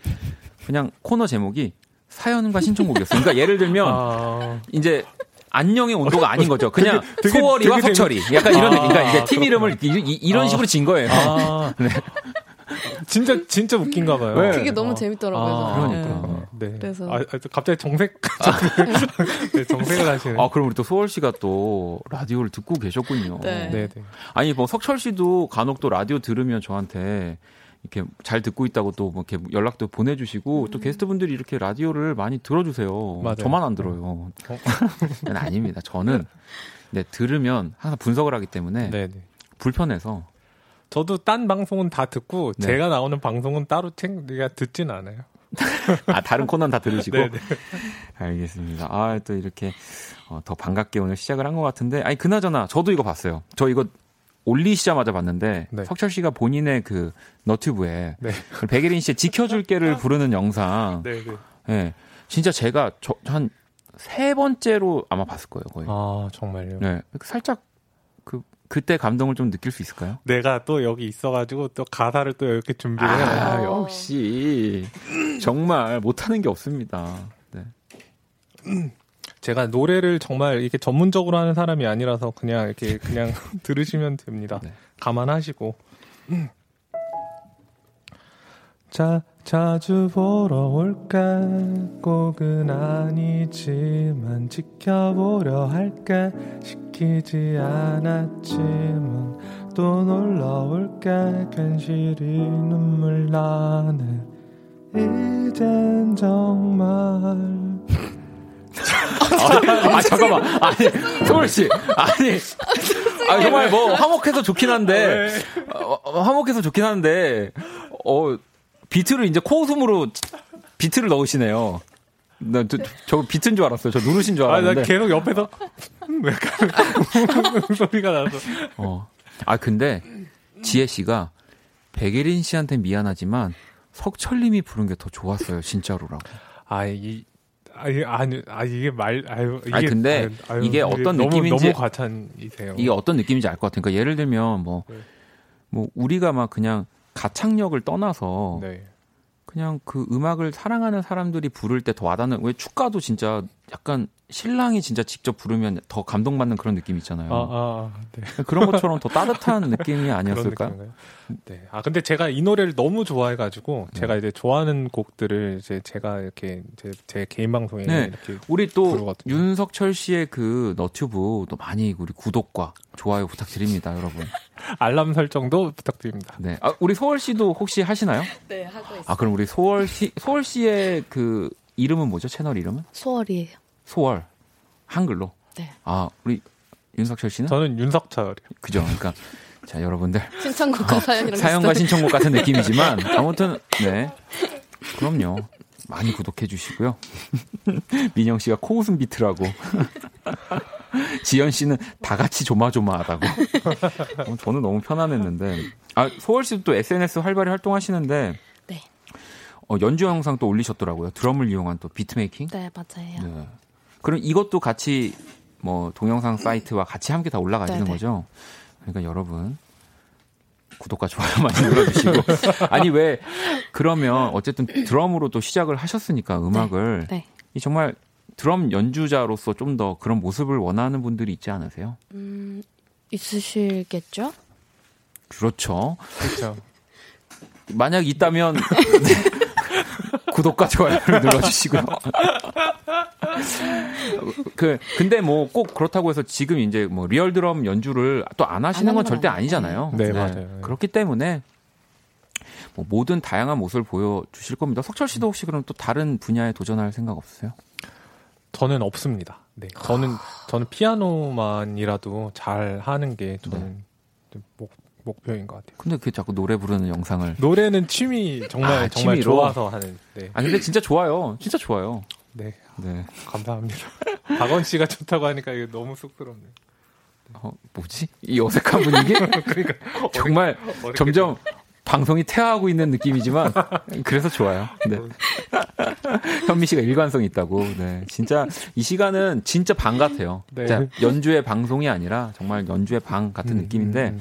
그냥 코너 제목이 사연과 신청곡이었어요. 그러니까 예를 들면 아... 이제 안녕의 온도가 아닌 거죠. 그냥 되게, 되게, 소월이와 되게 석철이 약간 이런 아, 그러니까 이제 팀 이름을 이, 런 아, 식으로 진 거예요. 아, [laughs] 네. 진짜 진짜 웃긴가 봐요. 네. 그게 너무 재밌더라고요. 아, 그러니까. 네. 네. 그래서 아, 갑자기 [laughs] 정색 네, 정색을 하시네. 아 그럼 우리 또 소월 씨가 또 라디오를 듣고 계셨군요. 네. 네. 네. 아니 뭐 석철 씨도 간혹 또 라디오 들으면 저한테 이렇게 잘 듣고 있다고 또 뭐 이렇게 연락도 보내주시고 음. 또 게스트분들이 이렇게 라디오를 많이 들어주세요. 맞아요. 저만 안 들어요. 어. [laughs] 아닙니다. 저는 네, 들으면 항상 분석을 하기 때문에 네네. 불편해서 저도 딴 방송은 다 듣고 네. 제가 나오는 방송은 따로 챙기가 듣진 않아요. [laughs] 아 다른 코너는 다 들으시고 알겠습니다. 아 또 이렇게 어, 더 반갑게 오늘 시작을 한 것 같은데 아니 그나저나 저도 이거 봤어요. 저 이거 올리시자마자 봤는데 네. 석철 씨가 본인의 그 너튜브에 네. 그 백예린 씨의 지켜줄게를 [laughs] 부르는 영상. 네, 네. 네. 진짜 제가 한 세 번째로 아마 봤을 거예요, 거의. 아, 정말요? 네. 살짝 그 그때 감동을 좀 느낄 수 있을까요? 내가 또 여기 있어가지고 또 가사를 또 이렇게 준비를 아, 해요. 역시 정말 못하는 게 없습니다. 네. 제가 노래를 정말 이렇게 전문적으로 하는 사람이 아니라서 그냥 이렇게 그냥 [laughs] 들으시면 됩니다. 네. 감안하시고. 자, 자주 보러 올까? 꼭은 아니지만 지켜보려 할까? 시키지 않았지만 또 놀러올게 괜시리 눈물 나네 이젠 정말 아, 아, 잠깐만 아니 소울 씨 아니 아 정말 뭐 화목해서 좋긴 한데 어, 어, 화목해서 좋긴 한데 어 비트를 이제 코웃음으로 비트를 넣으시네요. 나 저, 저 비트인 줄 알았어요. 저 누르신 줄 알았는데. 아, 나 계속 옆에서 [laughs] 약간 소리가 나서. 어. 아 근데 지혜 씨가 백예린 씨한테 미안하지만 석철님이 부른 게 더 좋았어요, 진짜로라고. 아, 이 아니 아니 아 이게 말 아유 이게 아니, 근데 아유, 이게 어떤 너무, 느낌인지 너무 과찬이세요. 이게 어떤 느낌인지 알 것 같아요. 그러니까 예를 들면 뭐, 네. 뭐 우리가 막 그냥 가창력을 떠나서 네. 그냥 그 음악을 사랑하는 사람들이 부를 때 더 와닿는 왜 축가도 진짜 약간 신랑이 진짜 직접 부르면 더 감동받는 그런 느낌 있잖아요. 아, 아, 네. [laughs] 그런 것처럼 더 따뜻한 [laughs] 느낌이? 느낌인가요? 네. 아 근데 제가 이 노래를 너무 좋아해가지고 네. 제가 이제 좋아하는 곡들을 이제 제가 이렇게 제, 제 개인 방송에 네. 이렇게 우리 또 부르거든요. 윤석철 씨의 그 너튜브 또 많이 우리 구독과 좋아요 부탁드립니다, 여러분. [laughs] 알람 설정도 부탁드립니다. 네. 아, 우리 소월 씨도 혹시 하시나요? 네, 하고 있어요. 아, 그럼 우리 소월 씨, 소월 씨의 그 이름은 뭐죠? 채널 이름은? 소월이에요. 소월. 한글로. 네. 아, 우리 윤석철 씨는? 저는 윤석철이요. 그죠. 그러니까 자, 여러분들 신청곡과 사연이랑 사연과 신청곡 같은 [laughs] 느낌이지만 아무튼 네. 그럼요. 많이 구독해 주시고요. [laughs] 민영 씨가 코웃음 비트라고. [laughs] 지연 씨는 다 같이 조마조마하다고. 어, 저는 너무 편안했는데. 아, 소월 씨도 또 SNS 활발히 활동하시는데 네. 어, 연주 영상 또 올리셨더라고요. 드럼을 이용한 또 비트 메이킹. 네, 맞아요. 네. 그럼 이것도 같이 뭐 동영상 사이트와 같이 함께 다 올라가시는 네네. 거죠? 그러니까 여러분 구독과 좋아요 [laughs] 많이 눌러주시고 아니 왜 그러면 어쨌든 드럼으로 또 시작을 하셨으니까 음악을 네. 이 정말 드럼 연주자로서 좀 더 그런 모습을 원하는 분들이 있지 않으세요? 음, 있으시겠죠? 그렇죠. 그렇죠. [laughs] 만약 있다면 네. [laughs] 구독과 좋아요를 눌러주시고요. [laughs] 그 근데 뭐 꼭 그렇다고 해서 지금 이제 뭐 real 드럼 연주를 또 안 하시는 안건 절대 건 아니잖아요. 네, 맞아요. 네. 그렇기 때문에 뭐 모든 다양한 모습을 보여주실 겁니다. 석철 씨도 혹시 그럼 또 다른 분야에 도전할 생각 없으세요? 저는 없습니다. 네. 저는 저는 피아노만이라도 잘 하는 게 저는 좀 목, 목표인 것 같아요. 근데 그 자꾸 노래 부르는 영상을 노래는 취미 정말 아, 정말 취미로? 좋아서 하는. 네. 아니 근데 진짜 좋아요. 진짜 좋아요. 네. 네. 감사합니다. [laughs] 박원 씨가 좋다고 하니까 이거 너무 쑥스럽네요. 어, 뭐지? 이 어색한 분위기? [laughs] 그러니까 정말 어렵게 점점 방송이 퇴화하고 있는 느낌이지만 그래서 좋아요. 네. [laughs] 현미 씨가 일관성 있다고. 네. 진짜 이 시간은 진짜 방 같아요. 네. 자, 연주의 방송이 아니라 정말 연주의 방 같은 음, 느낌인데 음, 음.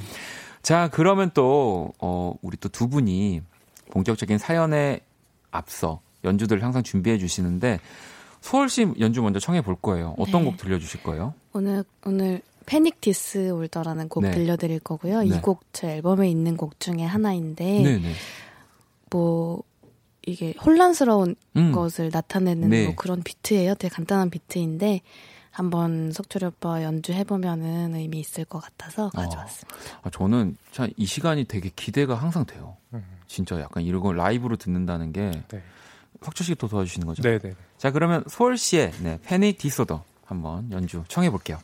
자, 그러면 또 어, 우리 또 두 분이 본격적인 사연에 앞서 연주들을 항상 준비해 주시는데 소월 씨 연주 먼저 청해 볼 거예요. 어떤 네. 곡 들려 주실 거예요? 오늘 오늘 Panic Disorder라는 곡 네. 들려드릴 거고요. 네. 이곡 제 앨범에 있는 곡 중에 하나인데 네, 네. 뭐 이게 혼란스러운 음. 것을 나타내는 네. 뭐 그런 비트예요. 되게 간단한 비트인데 한번 석철이 오빠 연주해 보면은 의미 있을 것 같아서 가져왔습니다. 아, 저는 참 이 시간이 되게 기대가 항상 돼요. 음. 진짜 약간 이런 걸 라이브로 듣는다는 게 네. 석철 씨가 또 도와주시는 거죠? 네, 네. 자, 그러면 소월 씨의 네, Panic Disorder 한번 연주 청해 볼게요.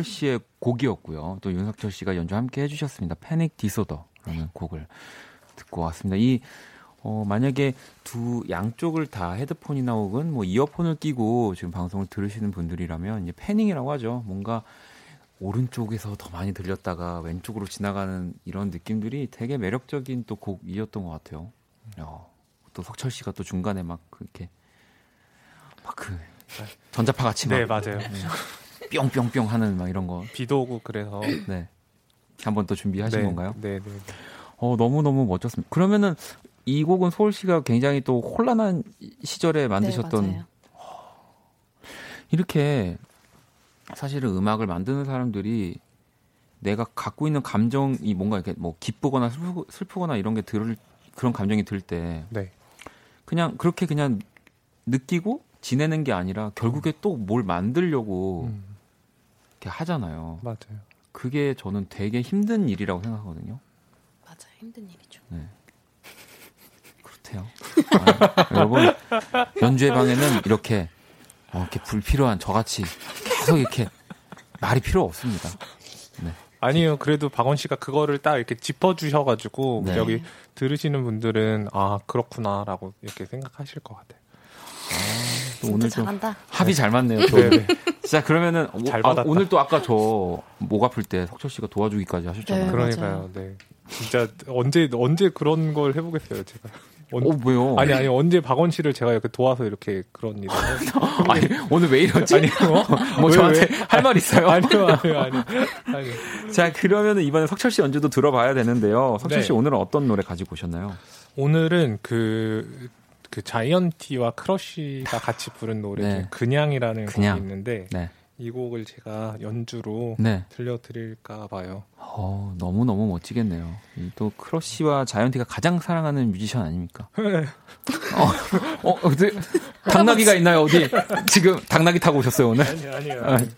소월 씨의 곡이었고요. 또 윤석철 씨가 연주 함께 해주셨습니다. 패닉 디소더라는 곡을 듣고 왔습니다. 이 어, 만약에 두 양쪽을 다 헤드폰이나 혹은 뭐 이어폰을 끼고 지금 방송을 들으시는 분들이라면 이제 패닝이라고 하죠. 뭔가 오른쪽에서 더 많이 들렸다가 왼쪽으로 지나가는 이런 느낌들이 되게 매력적인 또 곡이었던 것 같아요. 어, 또 석철 씨가 또 중간에 막 그렇게 막 그 전자파 같이 막 네 맞아요. 네. 뿅뿅뿅 하는 막 이런 거. 비도 오고 그래서 네. 한번 또 준비하신 네, 건가요? 네, 네. 어 너무 너무 멋졌습니다. 그러면은 이 곡은 소울 씨가 굉장히 또 혼란한 시절에 만드셨던 네, 이렇게 사실은 음악을 만드는 사람들이 내가 갖고 있는 감정이 뭔가 이렇게 뭐 기쁘거나 슬프, 슬프거나 이런 게 들을 그런 감정이 들때 네. 그냥 그렇게 그냥 느끼고 지내는 게 아니라 결국에 또뭘 만들려고 음, 이렇게 하잖아요. 맞아요. 그게 저는 되게 힘든 일이라고 생각하거든요. 맞아요. 힘든 일이죠. [laughs] 그렇대요. 아, 여러분 연주회 방에는 이렇게 어, 이렇게 불필요한 저같이 계속 이렇게 말이 필요 없습니다. 아니요, 그래도 박원 씨가 그거를 딱 이렇게 짚어주셔가지고 네. 여기 들으시는 분들은 아 그렇구나라고 이렇게 생각하실 것 같아요. 또 진짜 오늘 좀 잘한다. 합이 잘 맞네요. 또. 네, 네. 자 그러면은 오- 잘 아. 오늘 또 아까 저 목 아플 때 석철 씨가 도와주기까지 하셨잖아요. 네. 그러니까요. 네. 진짜 언제 언제 그런 걸 해보겠어요, 제가. 언- 어 왜요? 아니 아니 언제 박원 씨를 제가 이렇게 도와서 이렇게 그런 일을 해- [laughs] 아니, 오늘 왜 이러지? 아니 뭐, [laughs] 뭐 왜, 저한테 왜? 할말 있어요? 아니요 아니요 아니요 아니 자 그러면은 이번에 석철 씨 연주도 들어봐야 되는데요. 석철 네. 씨 오늘은 어떤 노래 가지고 오셨나요? 오늘은 그, 그 자이언티와 크러쉬가 같이 부른 노래 중에 네. 그냥이라는 그냥. 곡이 있는데 네. 이 곡을 제가 연주로 네. 들려드릴까 봐요. 어, 너무 너무 멋지겠네요. 이또 크러쉬와 자이언티가 가장 사랑하는 뮤지션 아닙니까? [laughs] 어, 어, 어디 당나귀가 있나요? 어디 지금 당나귀 타고 오셨어요 오늘? 아니 아니요. 아니.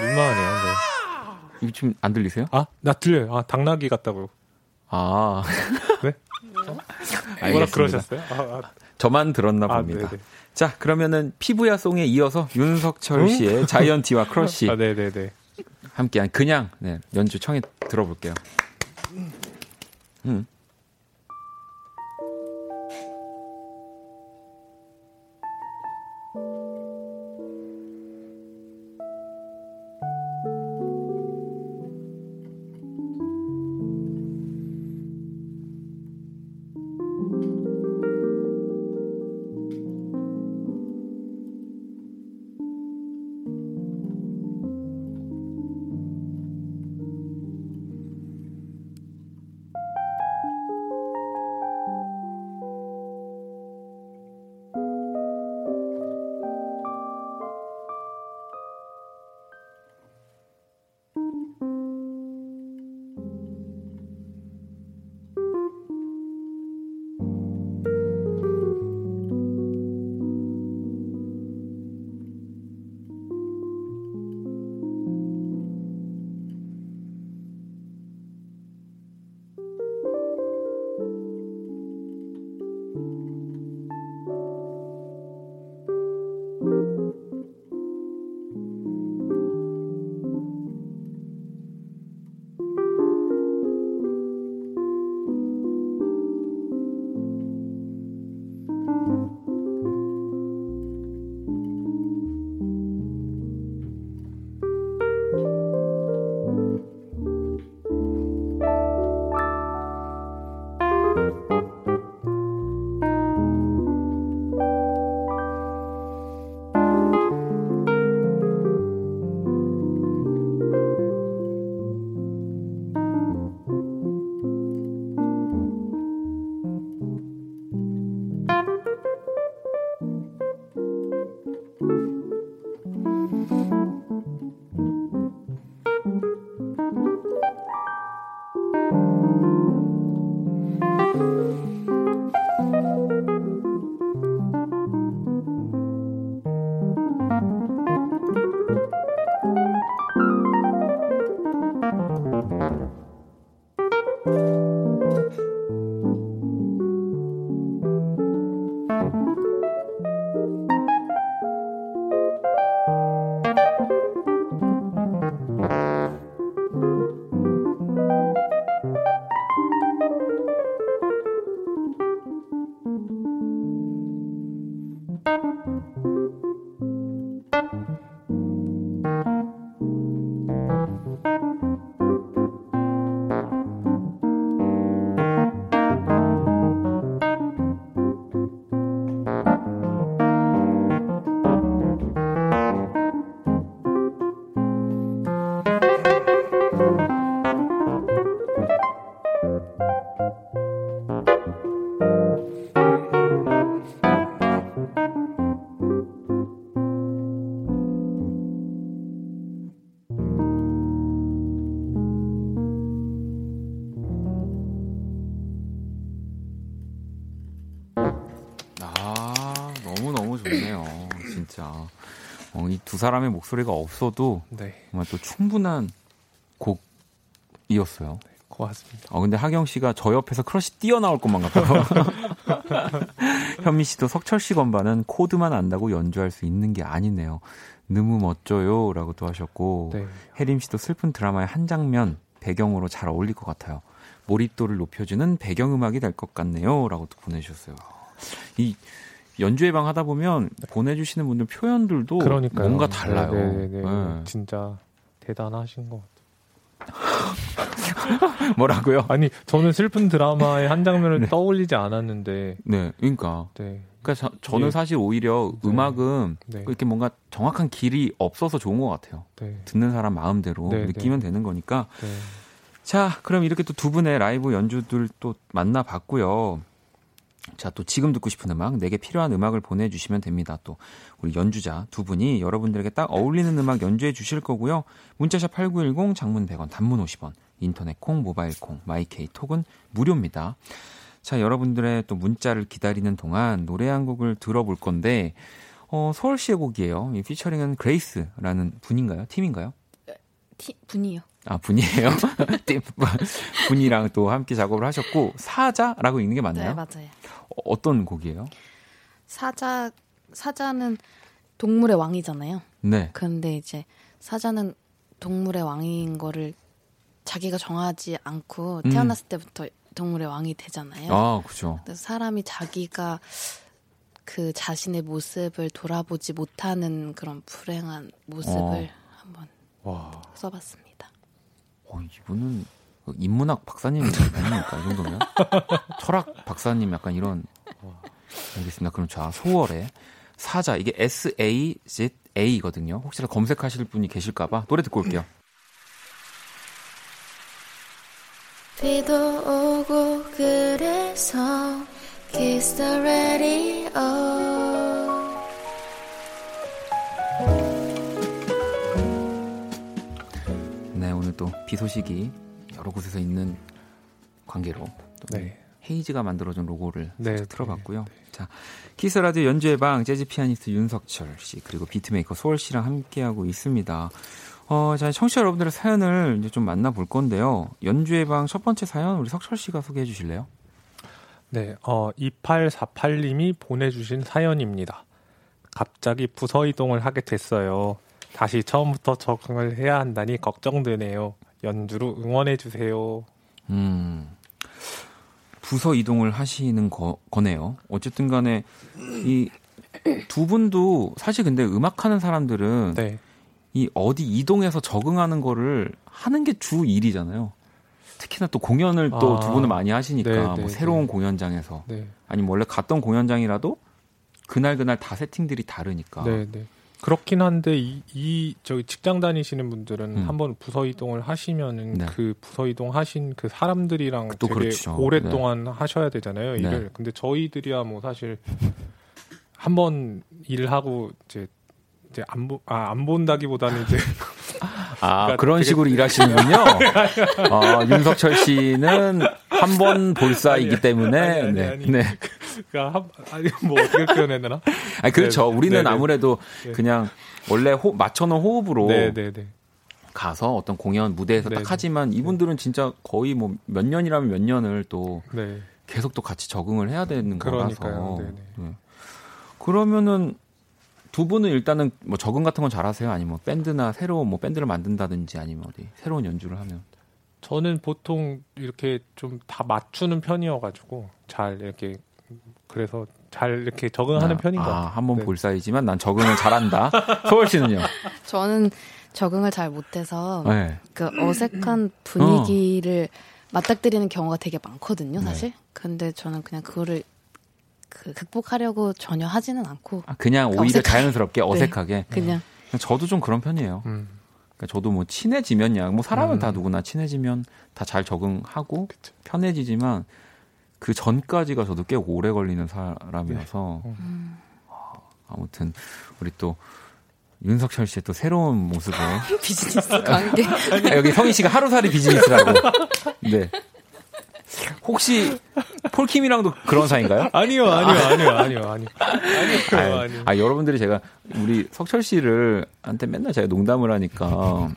민망하네요. 네. 이거 지금 안 들리세요? 아, 나 들려요. 아, 당나귀 같다고. 아, 네? 뭐라 그러셨어요? 아, 아, 저만 들었나 아, 봅니다. 네네. 자, 그러면 피부야 송에 이어서 윤석철 씨의 자이언티와 크러쉬 아, 네네네. 함께한 그냥 네, 연주 청해 들어볼게요. 음. 두 사람의 목소리가 없어도 네. 정말 또 충분한 곡이었어요. 고맙습니다. 어, 근데 하경 씨가 저 옆에서 크러쉬 뛰어나올 것만 같아요. [laughs] 현미 씨도 석철 씨 건반은 코드만 안다고 연주할 수 있는 게 아니네요. 너무 멋져요. 라고 또 하셨고, 네. 혜림 씨도 슬픈 드라마의 한 장면 배경으로 잘 어울릴 것 같아요. 몰입도를 높여주는 배경음악이 될 것 같네요. 라고 또 보내주셨어요. 이 연주회 방 하다 보면 보내주시는 분들 표현들도 그러니까요. 뭔가 달라요. 네네네. 네. 진짜 대단하신 것 같아요. [laughs] 뭐라고요? 아니 저는 슬픈 드라마의 한 장면을 [laughs] 네. 떠올리지 않았는데 네, 그러니까. 네. 그러니까 저, 저는 예. 사실 오히려 네. 음악은 네. 이렇게 뭔가 정확한 길이 없어서 좋은 것 같아요. 네. 듣는 사람 마음대로 네, 느끼면 되는 거니까. 네. 자, 그럼 이렇게 또 두 분의 라이브 연주들 또 만나봤고요. 자, 또 지금 듣고 싶은 음악, 내게 필요한 음악을 보내주시면 됩니다. 또 우리 연주자 두 분이 여러분들에게 딱 어울리는 음악 연주해 주실 거고요. 문자샵 8910, 장문 100원, 단문 50원, 인터넷 콩, 모바일 콩, 마이케이 톡은 무료입니다. 자, 여러분들의 또 문자를 기다리는 동안 노래 한 곡을 들어볼 건데, 어, 소월 씨의 곡이에요. 이 피처링은 그레이스라는 분인가요? 팀인가요? 티, 분이요. 아, 분이에요? [laughs] 팀, 분이랑 또 함께 작업을 하셨고, 사자라고 읽는 게 맞나요? 네, 맞아요. 어, 어떤 곡이에요? 사자 사자는 동물의 왕이잖아요. 네. 근데 이제 사자는 동물의 왕인 거를 자기가 정하지 않고 음. 태어났을 때부터 동물의 왕이 되잖아요. 아, 그죠. 사람이 자기가 그 자신의 모습을 돌아보지 못하는 그런 불행한 모습을 어. 한번 와. 써봤습니다. 어, 이분은 인문학 박사님 아닙니까? 이 정도면? [laughs] 철학 박사님 약간 이런. 알겠습니다. 그럼 자, 소월의 사자. 이게 S-A-Z-A거든요. 혹시나 검색하실 분이 계실까봐 노래 듣고 올게요. 비도 오고 그래서 Kiss the radio 또 비 소식이 여러 곳에서 있는 관계로 또 네. 헤이즈가 만들어준 로고를 네, 살짝 틀어봤고요. 자, 키스 라디오 연주의 방 재즈 피아니스트 윤석철 씨 그리고 beatmaker 소월 씨랑 함께하고 있습니다. 어, 자, 청취자 여러분들의 사연을 이제 좀 만나볼 건데요. 연주의 방 첫 번째 사연 우리 석철 씨가 소개해 주실래요? 네, 어, 2848님이 보내주신 사연입니다. 갑자기 부서 이동을 하게 됐어요. 다시 처음부터 적응을 해야 한다니 걱정되네요. 연주로 응원해 주세요. 음, 부서 이동을 하시는 거, 거네요. 어쨌든 간에 이 두 분도 사실 근데 음악하는 사람들은 네, 이 어디 이동해서 적응하는 거를 하는 게 주 일이잖아요. 특히나 또 공연을 또 아, 두 분은 많이 하시니까 네, 뭐 네, 새로운 네. 공연장에서 네, 아니면 원래 갔던 공연장이라도 그날 그날 다 세팅들이 다르니까. 네, 네. 그렇긴 한데 이, 이 저기 직장 다니시는 분들은 음. 한번 부서 이동을 하시면은 네. 그 부서 이동 하신 그 사람들이랑 또 되게 그렇죠. 오랫동안 하셔야 되잖아요 네. 일을. 근데 저희들이야 뭐 사실 한번 일을 하고 이제 이제 안, 보, 아, 안 본다기보다는 이제 [laughs] 아 그러니까 그런 되게- 식으로 일하시는군요. [laughs] 어, 윤석철 씨는 한 번 볼사이기 때문에 아니, 아니, 네. 아니. 네. 그러니까 한, 아니 뭐 어떻게 표현해야 되나? 아니 그렇죠. 네, 우리는 네, 네. 아무래도 네. 그냥 원래 호, 맞춰놓은 호흡으로 네, 네, 네. 가서 어떤 공연 무대에서 네, 딱 네. 하지만 이분들은 진짜 거의 뭐 몇 년이라면 몇 년을 또 네. 계속 또 같이 적응을 해야 되는 거라서. 그러니까요. 네. 그러면은 두 분은 일단은 뭐 적응 같은 건 잘하세요? 아니면 뭐 밴드나 새로운 뭐 밴드를 만든다든지 아니면 어디 새로운 연주를 하면 저는 보통 이렇게 좀 다 맞추는 편이어가지고 잘 이렇게 그래서 잘 이렇게 적응하는 편인 것 아, 같아요. 한번 네. 볼 사이지만 난 적응을 잘한다. [laughs] 소월 씨는요? 저는 적응을 잘 못해서 네. 그 어색한 분위기를 맞닥뜨리는 경우가 되게 많거든요, 사실. 근데 저는 그냥 그거를 그 극복하려고 전혀 하지는 않고 아, 그냥 오히려 어색하게. 자연스럽게 어색하게. 그냥 저도 좀 그런 편이에요. 음, 그러니까 저도 뭐 친해지면야 뭐 사람은 음. 다 누구나 친해지면 다 잘 적응하고 그쵸. 편해지지만 그 전까지가 저도 꽤 오래 걸리는 사람이어서 네. 음. 아무튼 우리 또 윤석철 씨의 또 새로운 모습을 [laughs] 비즈니스 관계 아, 여기 성희 씨가 하루살이 비즈니스라고 [laughs] 네 혹시 폴킴이랑도 그런 사이인가요? [laughs] 아니요, 아니요, 아니요, 아니요, 아니요. 아니요, 아, 아니요. 아, 여러분들이 제가 우리 석철 씨를 한테 맨날 제가 농담을 하니까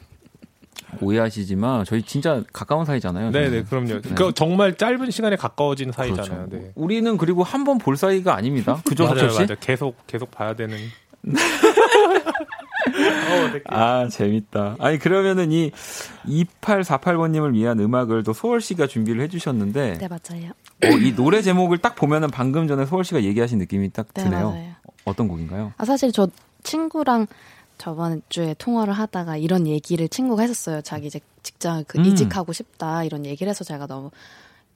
오해하시지만 저희 진짜 가까운 사이잖아요. 네. 네, 그럼요. 그 정말 짧은 시간에 가까워진 사이잖아요. 그렇죠. 네. 우리는 그리고 한 번 볼 사이가 아닙니다. 그죠, 맞아요, 석철 씨? 맞아요. 계속 계속 봐야 되는. [laughs] 아, 재밌다. 아니, 그러면은 이 2848번님을 위한 음악을 또 소월 씨가 준비를 해주셨는데, 네, 맞아요. 어, 이 노래 제목을 딱 보면은 방금 전에 소월 씨가 얘기하신 느낌이 딱 네, 드네요. 맞아요. 어떤 곡인가요? 아, 사실 저 친구랑 저번 주에 통화를 하다가 이런 얘기를 친구가 했었어요. 자기 이제 직장 그 음. 이직하고 싶다 이런 얘기를 해서 제가 너무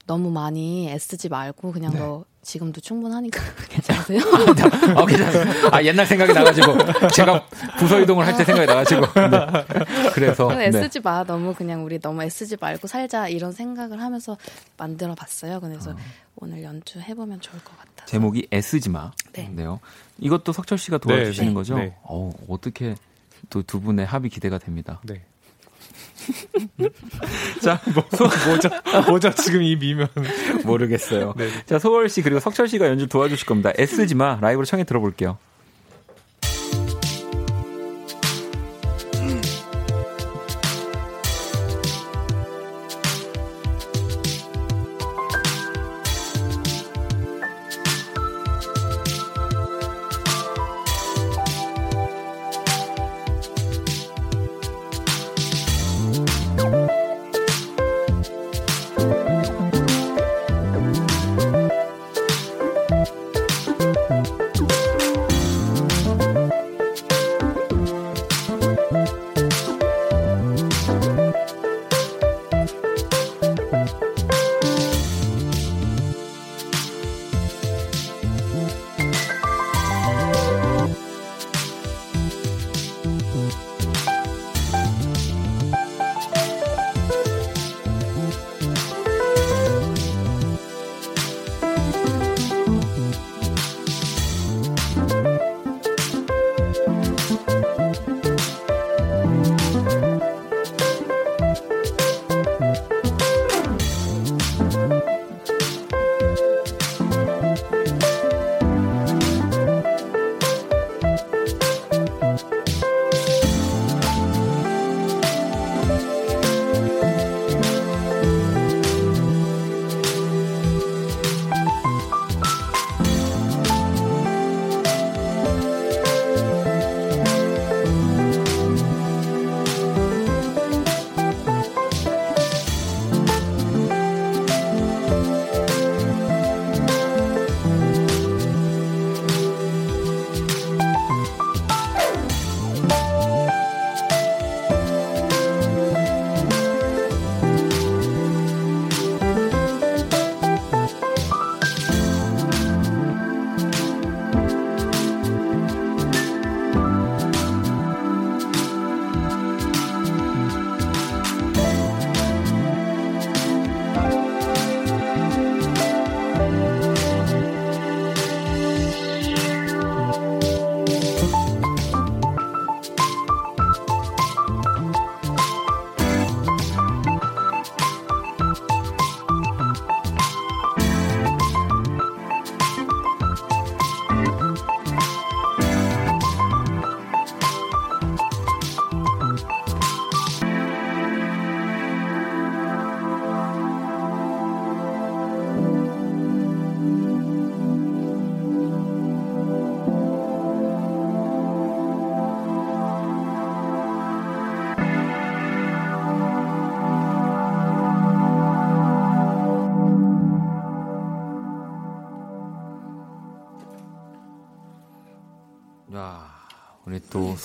너무 많이 애쓰지 말고 그냥 네. 너 지금도 충분하니까 [laughs] 괜찮으세요? 아, 괜찮아요. 아, 옛날 생각이 나가지고, 제가 부서 이동을 할 때 생각이 나가지고. 네. 그래서. 네. 애쓰지 마. 너무 그냥 우리 너무 애쓰지 말고 살자 이런 생각을 하면서 만들어 봤어요. 그래서 오늘 연주 해 보면 좋을 것 같아요. 제목이 애쓰지 마. 네. 네요. 이것도 석철 씨가 도와주시는 네, 거죠? 네. 어, 어떻게 또 두 분의 합이 기대가 됩니다. 네. [laughs] 자, 뭐죠? 뭐죠? 지금 이 미면. 모르겠어요. 네. 자, 소월 씨 그리고 석철 씨가 연주 도와주실 겁니다. 애쓰지 마. 라이브로 청해 들어볼게요.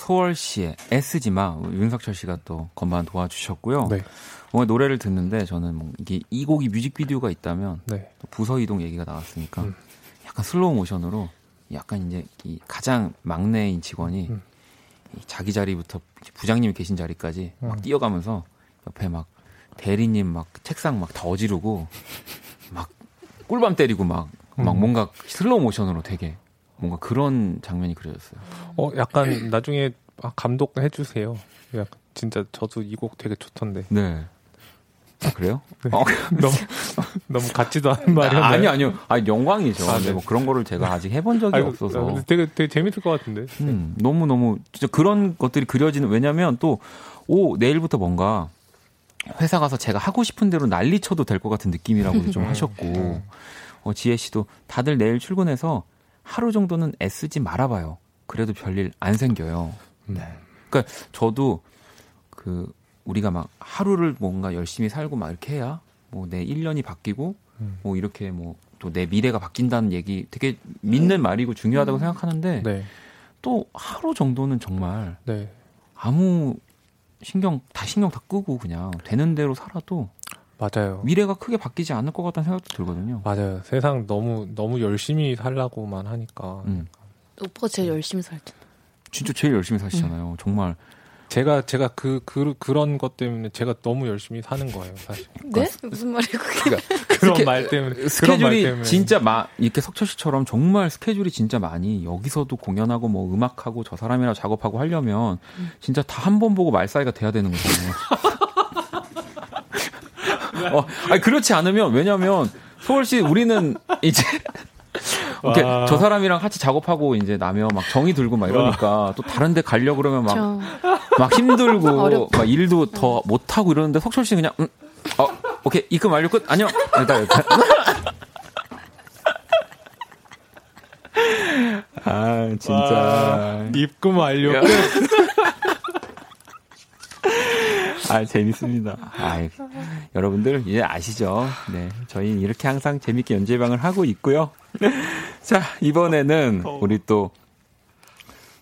소월 씨의 애쓰지 마. 윤석철 씨가 또 건반 도와주셨고요. 네. 오늘 노래를 듣는데 저는 뭐 이게 이 곡이 뮤직비디오가 있다면 네. 또 부서 이동 얘기가 나왔으니까 음. 약간 슬로우 모션으로 약간 이제 이 가장 막내인 직원이 음. 이 자기 자리부터 부장님이 계신 자리까지 막 음. 뛰어가면서 옆에 막 대리님 막 책상 막 다 어지르고 막 꿀밤 때리고 막, 막 음. 뭔가 슬로우 모션으로 되게 뭔가 그런 장면이 그려졌어요. 어, 약간 나중에 아, 감독 해 주세요. 약간 진짜 저도 이 곡 되게 좋던데. 네. 아, 그래요? [laughs] 네. 어, 너무 너무 같지도 않은 말이었나요? 아니 아니요. 아니 영광이죠. 아, 네. 뭐 그런 거를 제가 아직 해본 적이 아이고, 없어서. 아, 되게 되게 재밌을 것 같은데. 음, 너무 너무 진짜 그런 것들이 그려지는 왜냐면 또오 내일부터 뭔가 회사 가서 제가 하고 싶은 대로 난리 쳐도 될 것 같은 느낌이라고 좀 [laughs] 하셨고 어, 지혜 씨도 다들 내일 출근해서 하루 정도는 애쓰지 말아봐요. 그래도 별일 안 생겨요. 네. 그러니까 저도 그 우리가 막 하루를 뭔가 열심히 살고 막 이렇게 해야 뭐 내 1년이 바뀌고 음. 뭐 이렇게 뭐 또 내 미래가 바뀐다는 얘기 되게 믿는 말이고 중요하다고 생각하는데 네. 또 하루 정도는 정말 네. 아무 신경 다 신경 다 끄고 그냥 되는 대로 살아도 맞아요. 미래가 크게 바뀌지 않을 것 같다는 생각도 들거든요. 맞아요. 세상 너무 너무 열심히 살라고만 하니까 음. 오빠가 제일 열심히 살잖아. 진짜 제일 열심히 사시잖아요. 정말 제가 제가 그, 그 그런 것 때문에 제가 너무 열심히 사는 거예요, 사실. 네? 무슨 말이에요 그게? [laughs] 그런 스케- 말 때문에 그런 말 스케줄이 때문에. 진짜 마 이렇게 석철 씨처럼 정말 스케줄이 진짜 많이 여기서도 공연하고 뭐 음악하고 저 사람이랑 작업하고 하려면 진짜 다 한 번 보고 말 사이가 돼야 되는 거잖아요. [laughs] [laughs] 어, 아니 그렇지 않으면 왜냐면 서울시 우리는 이제 [laughs] 이렇게 와. 저 사람이랑 같이 작업하고 이제 나면 막 정이 들고 막 이러니까 또 다른 데 가려 그러면 막 저 막 힘들고 [laughs] 어렵다. 막 일도 더 못하고 이러는데 석철 씨 그냥 음, 어 오케이 입금 완료 끝 안녕 일단 일단 아 진짜 와, 입금 완료. 야. 아 재밌습니다. 아 여러분들 이제 아시죠? 네 저희 이렇게 항상 재밌게 연재방을 하고 있고요. [laughs] 자 이번에는 우리 또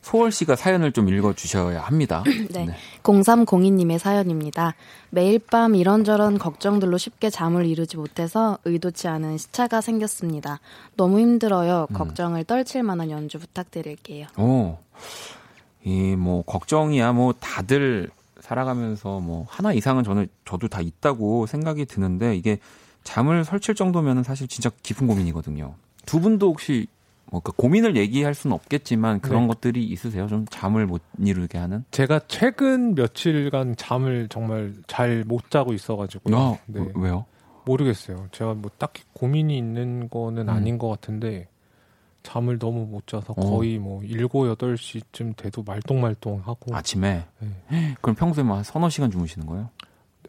소월 씨가 사연을 좀 읽어 주셔야 합니다. 네. 0302님의 사연입니다. 매일 밤 이런저런 걱정들로 쉽게 잠을 이루지 못해서 의도치 않은 시차가 생겼습니다. 너무 힘들어요. 걱정을 떨칠 만한 연주 부탁드릴게요. 오, 이 뭐 걱정이야 뭐 다들 살아가면서 뭐 하나 이상은 저는 저도 다 있다고 생각이 드는데 이게 잠을 설칠 정도면은 사실 진짜 깊은 고민이거든요. 두 분도 혹시 뭐 그 고민을 얘기할 수는 없겠지만 그런 네. 것들이 있으세요? 좀 잠을 못 이루게 하는? 제가 최근 며칠간 잠을 정말 잘 못 자고 있어가지고요. 아, 네. 왜요? 모르겠어요. 제가 뭐 딱히 고민이 있는 거는 음. 아닌 것 같은데 잠을 너무 못 자서 어. 거의 뭐 7, 8시쯤 돼도 말똥말똥하고 아침에? 네. 그럼 평소에 뭐한 서너 시간 주무시는 거예요?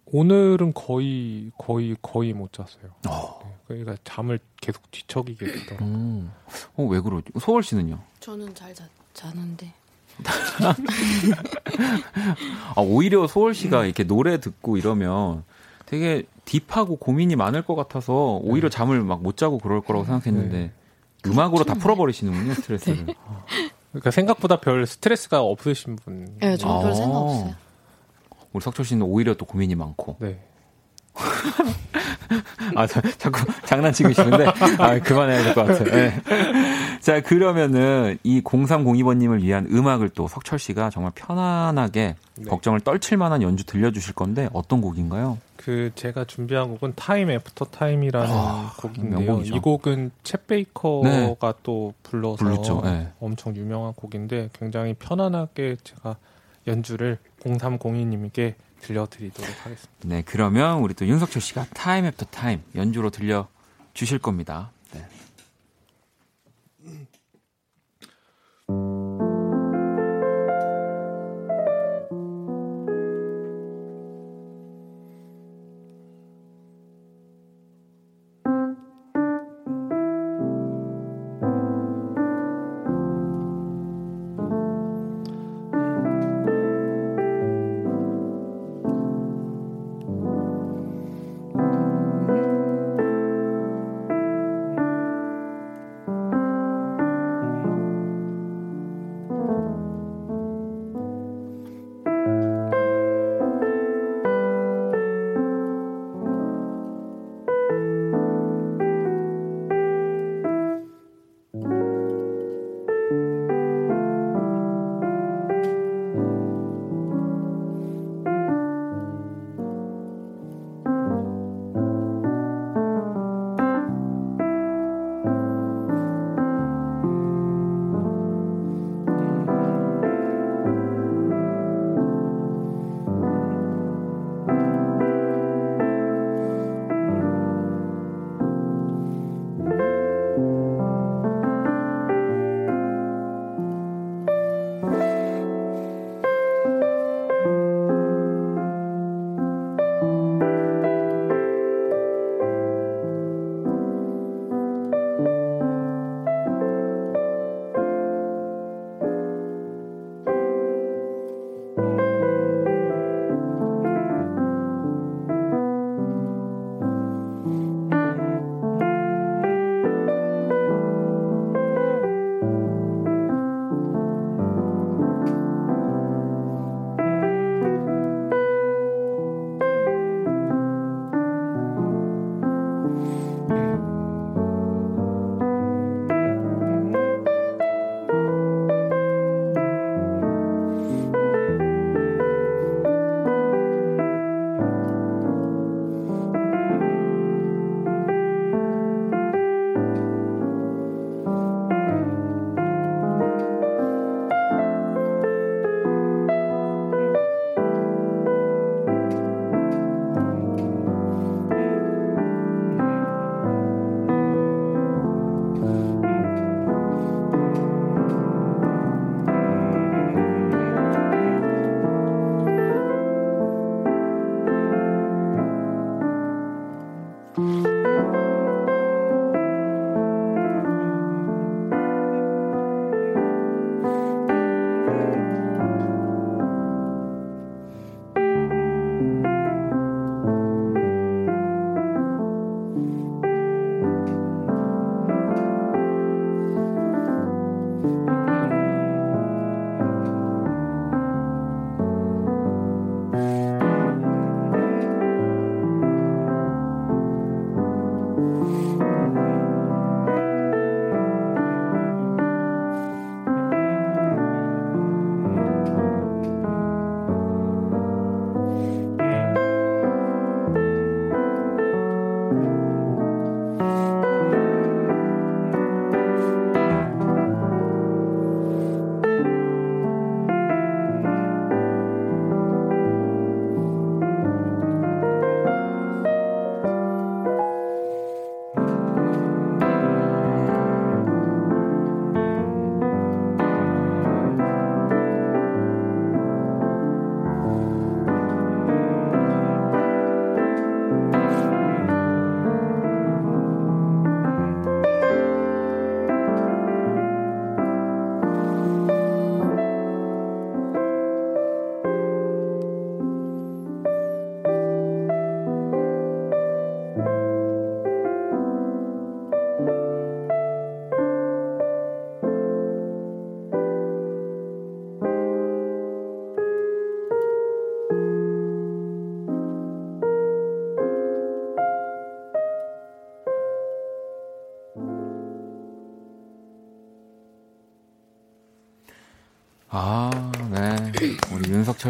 오늘은 거의 거의 거의 못 잤어요. 어. 네. 그러니까 잠을 계속 뒤척이게 되더라고요. 음. 어, 왜 그러지? 소월 씨는요? 저는 잘 자, 자는데. [laughs] 아, 오히려 소월 씨가 이렇게 노래 듣고 이러면 되게 딥하고 고민이 많을 것 같아서 오히려 잠을 막 못 자고 그럴 거라고 생각했는데 음악으로 다 풀어버리시는군요, [laughs] 스트레스를. 그러니까 생각보다 별 스트레스가 없으신 분. 네, 저는 아. 별 생각 없어요. 우리 석철 씨는 오히려 또 고민이 많고. 네. 아, 자, 자꾸 장난치고 싶은데, 아, 그만해야 될 것 같아요. 네. 자, 그러면은 이 0302번님을 위한 음악을 또 석철 씨가 정말 편안하게 네. 걱정을 떨칠 만한 연주 들려주실 건데 어떤 곡인가요? 그 제가 준비한 곡은 Time After Time이라는 아, 곡인데요. 명곡이죠. 이 곡은 쳇 베이커가 네. 또 불러서 불렀죠. 네. 엄청 유명한 곡인데 굉장히 편안하게 제가 연주를 0302님께 들려드리도록 하겠습니다. 네, 그러면 우리 또 윤석철 씨가 Time After Time 연주로 들려 주실 겁니다.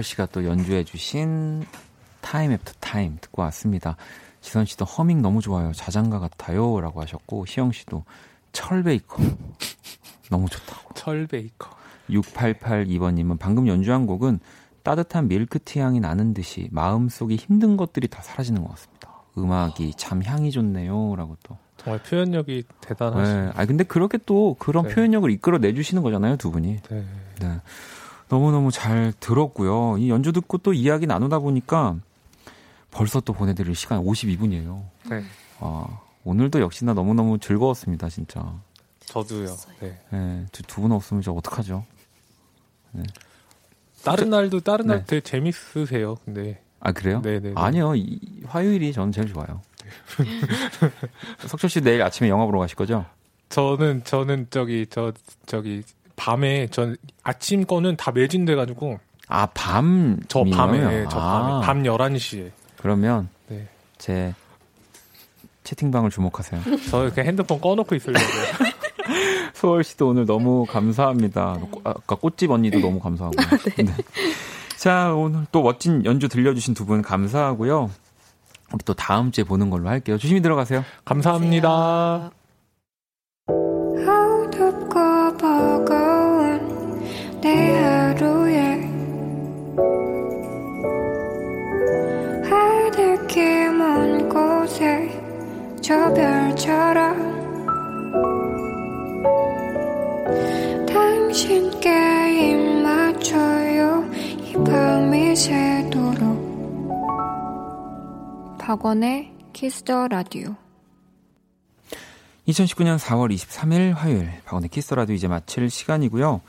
씨가 또 연주해 주신 Time After Time 듣고 왔습니다. 지선 씨도 허밍 너무 좋아요. 자장가 같아요. 라고 하셨고, 희영 씨도 철베이커. [laughs] 너무 좋다고. 철베이커. 6882번님은 방금 연주한 곡은 따뜻한 밀크티 향이 나는 듯이 마음속에 힘든 것들이 다 사라지는 것 같습니다. 음악이 참 향이 좋네요. 라고 또. 정말 표현력이 대단하시네요. 네. 아 근데 그렇게 또 그런 네. 표현력을 이끌어 내주시는 거잖아요, 두 분이. 네. 네. 너무너무 잘 들었고요. 이 연주 듣고 또 이야기 나누다 보니까 벌써 또 보내드릴 시간 52분이에요. 네. 아, 오늘도 역시나 너무너무 즐거웠습니다, 진짜. 저도요. 네. 네, 두분 없으면 저 어떡하죠? 다른 날도 다른 날 네. 되게 재밌으세요. 근데 아, 그래요? 네네. 아니요, 이, 화요일이 저는 제일 좋아요. [laughs] 석철 씨 내일 아침에 영화 보러 가실 거죠? 저는 저는 저기 저 저기 밤에 전 아침 거는 다 매진돼 가지고 아, 밤. 저 밤에? 네, 저 아, 밤에 밤 11시에 그러면 네. 제 채팅방을 주목하세요. [laughs] 저 그냥 핸드폰 꺼 놓고 있으려고. [laughs] 소월 씨도 오늘 너무 감사합니다. 꽃- 아까 꽃집 언니도 너무 감사하고. [laughs] 네. 자, 오늘 또 멋진 연주 들려주신 두 분 감사하고요. 우리 또 다음 주에 보는 걸로 할게요. 조심히 들어가세요. 감사합니다. 내 하루에 하늘길 먼 곳에 저 별처럼 당신께 입 맞춰요. 이 밤이 새도록. 박원의 Kiss the Radio 2019년 4월 23일 화요일 박원의 Kiss the Radio 이제 마칠 시간이고요.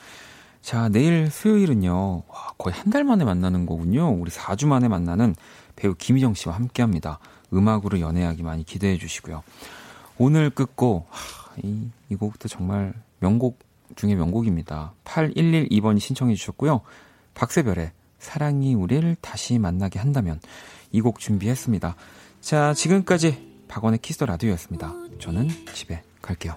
자, 내일 수요일은요. 와, 거의 한 달 만에 만나는 거군요. 우리 4주 만에 만나는 배우 김희정 씨와 함께 합니다. 음악으로 연애하기 많이 기대해 주시고요. 오늘 끝곡 하, 이, 이 곡도 정말 명곡 중에 명곡입니다. 8112번이 신청해 주셨고요. 박세별의 사랑이 우리를 다시 만나게 한다면 이 곡 준비했습니다. 자, 지금까지 박원의 키스 더 라디오였습니다. 저는 집에 갈게요.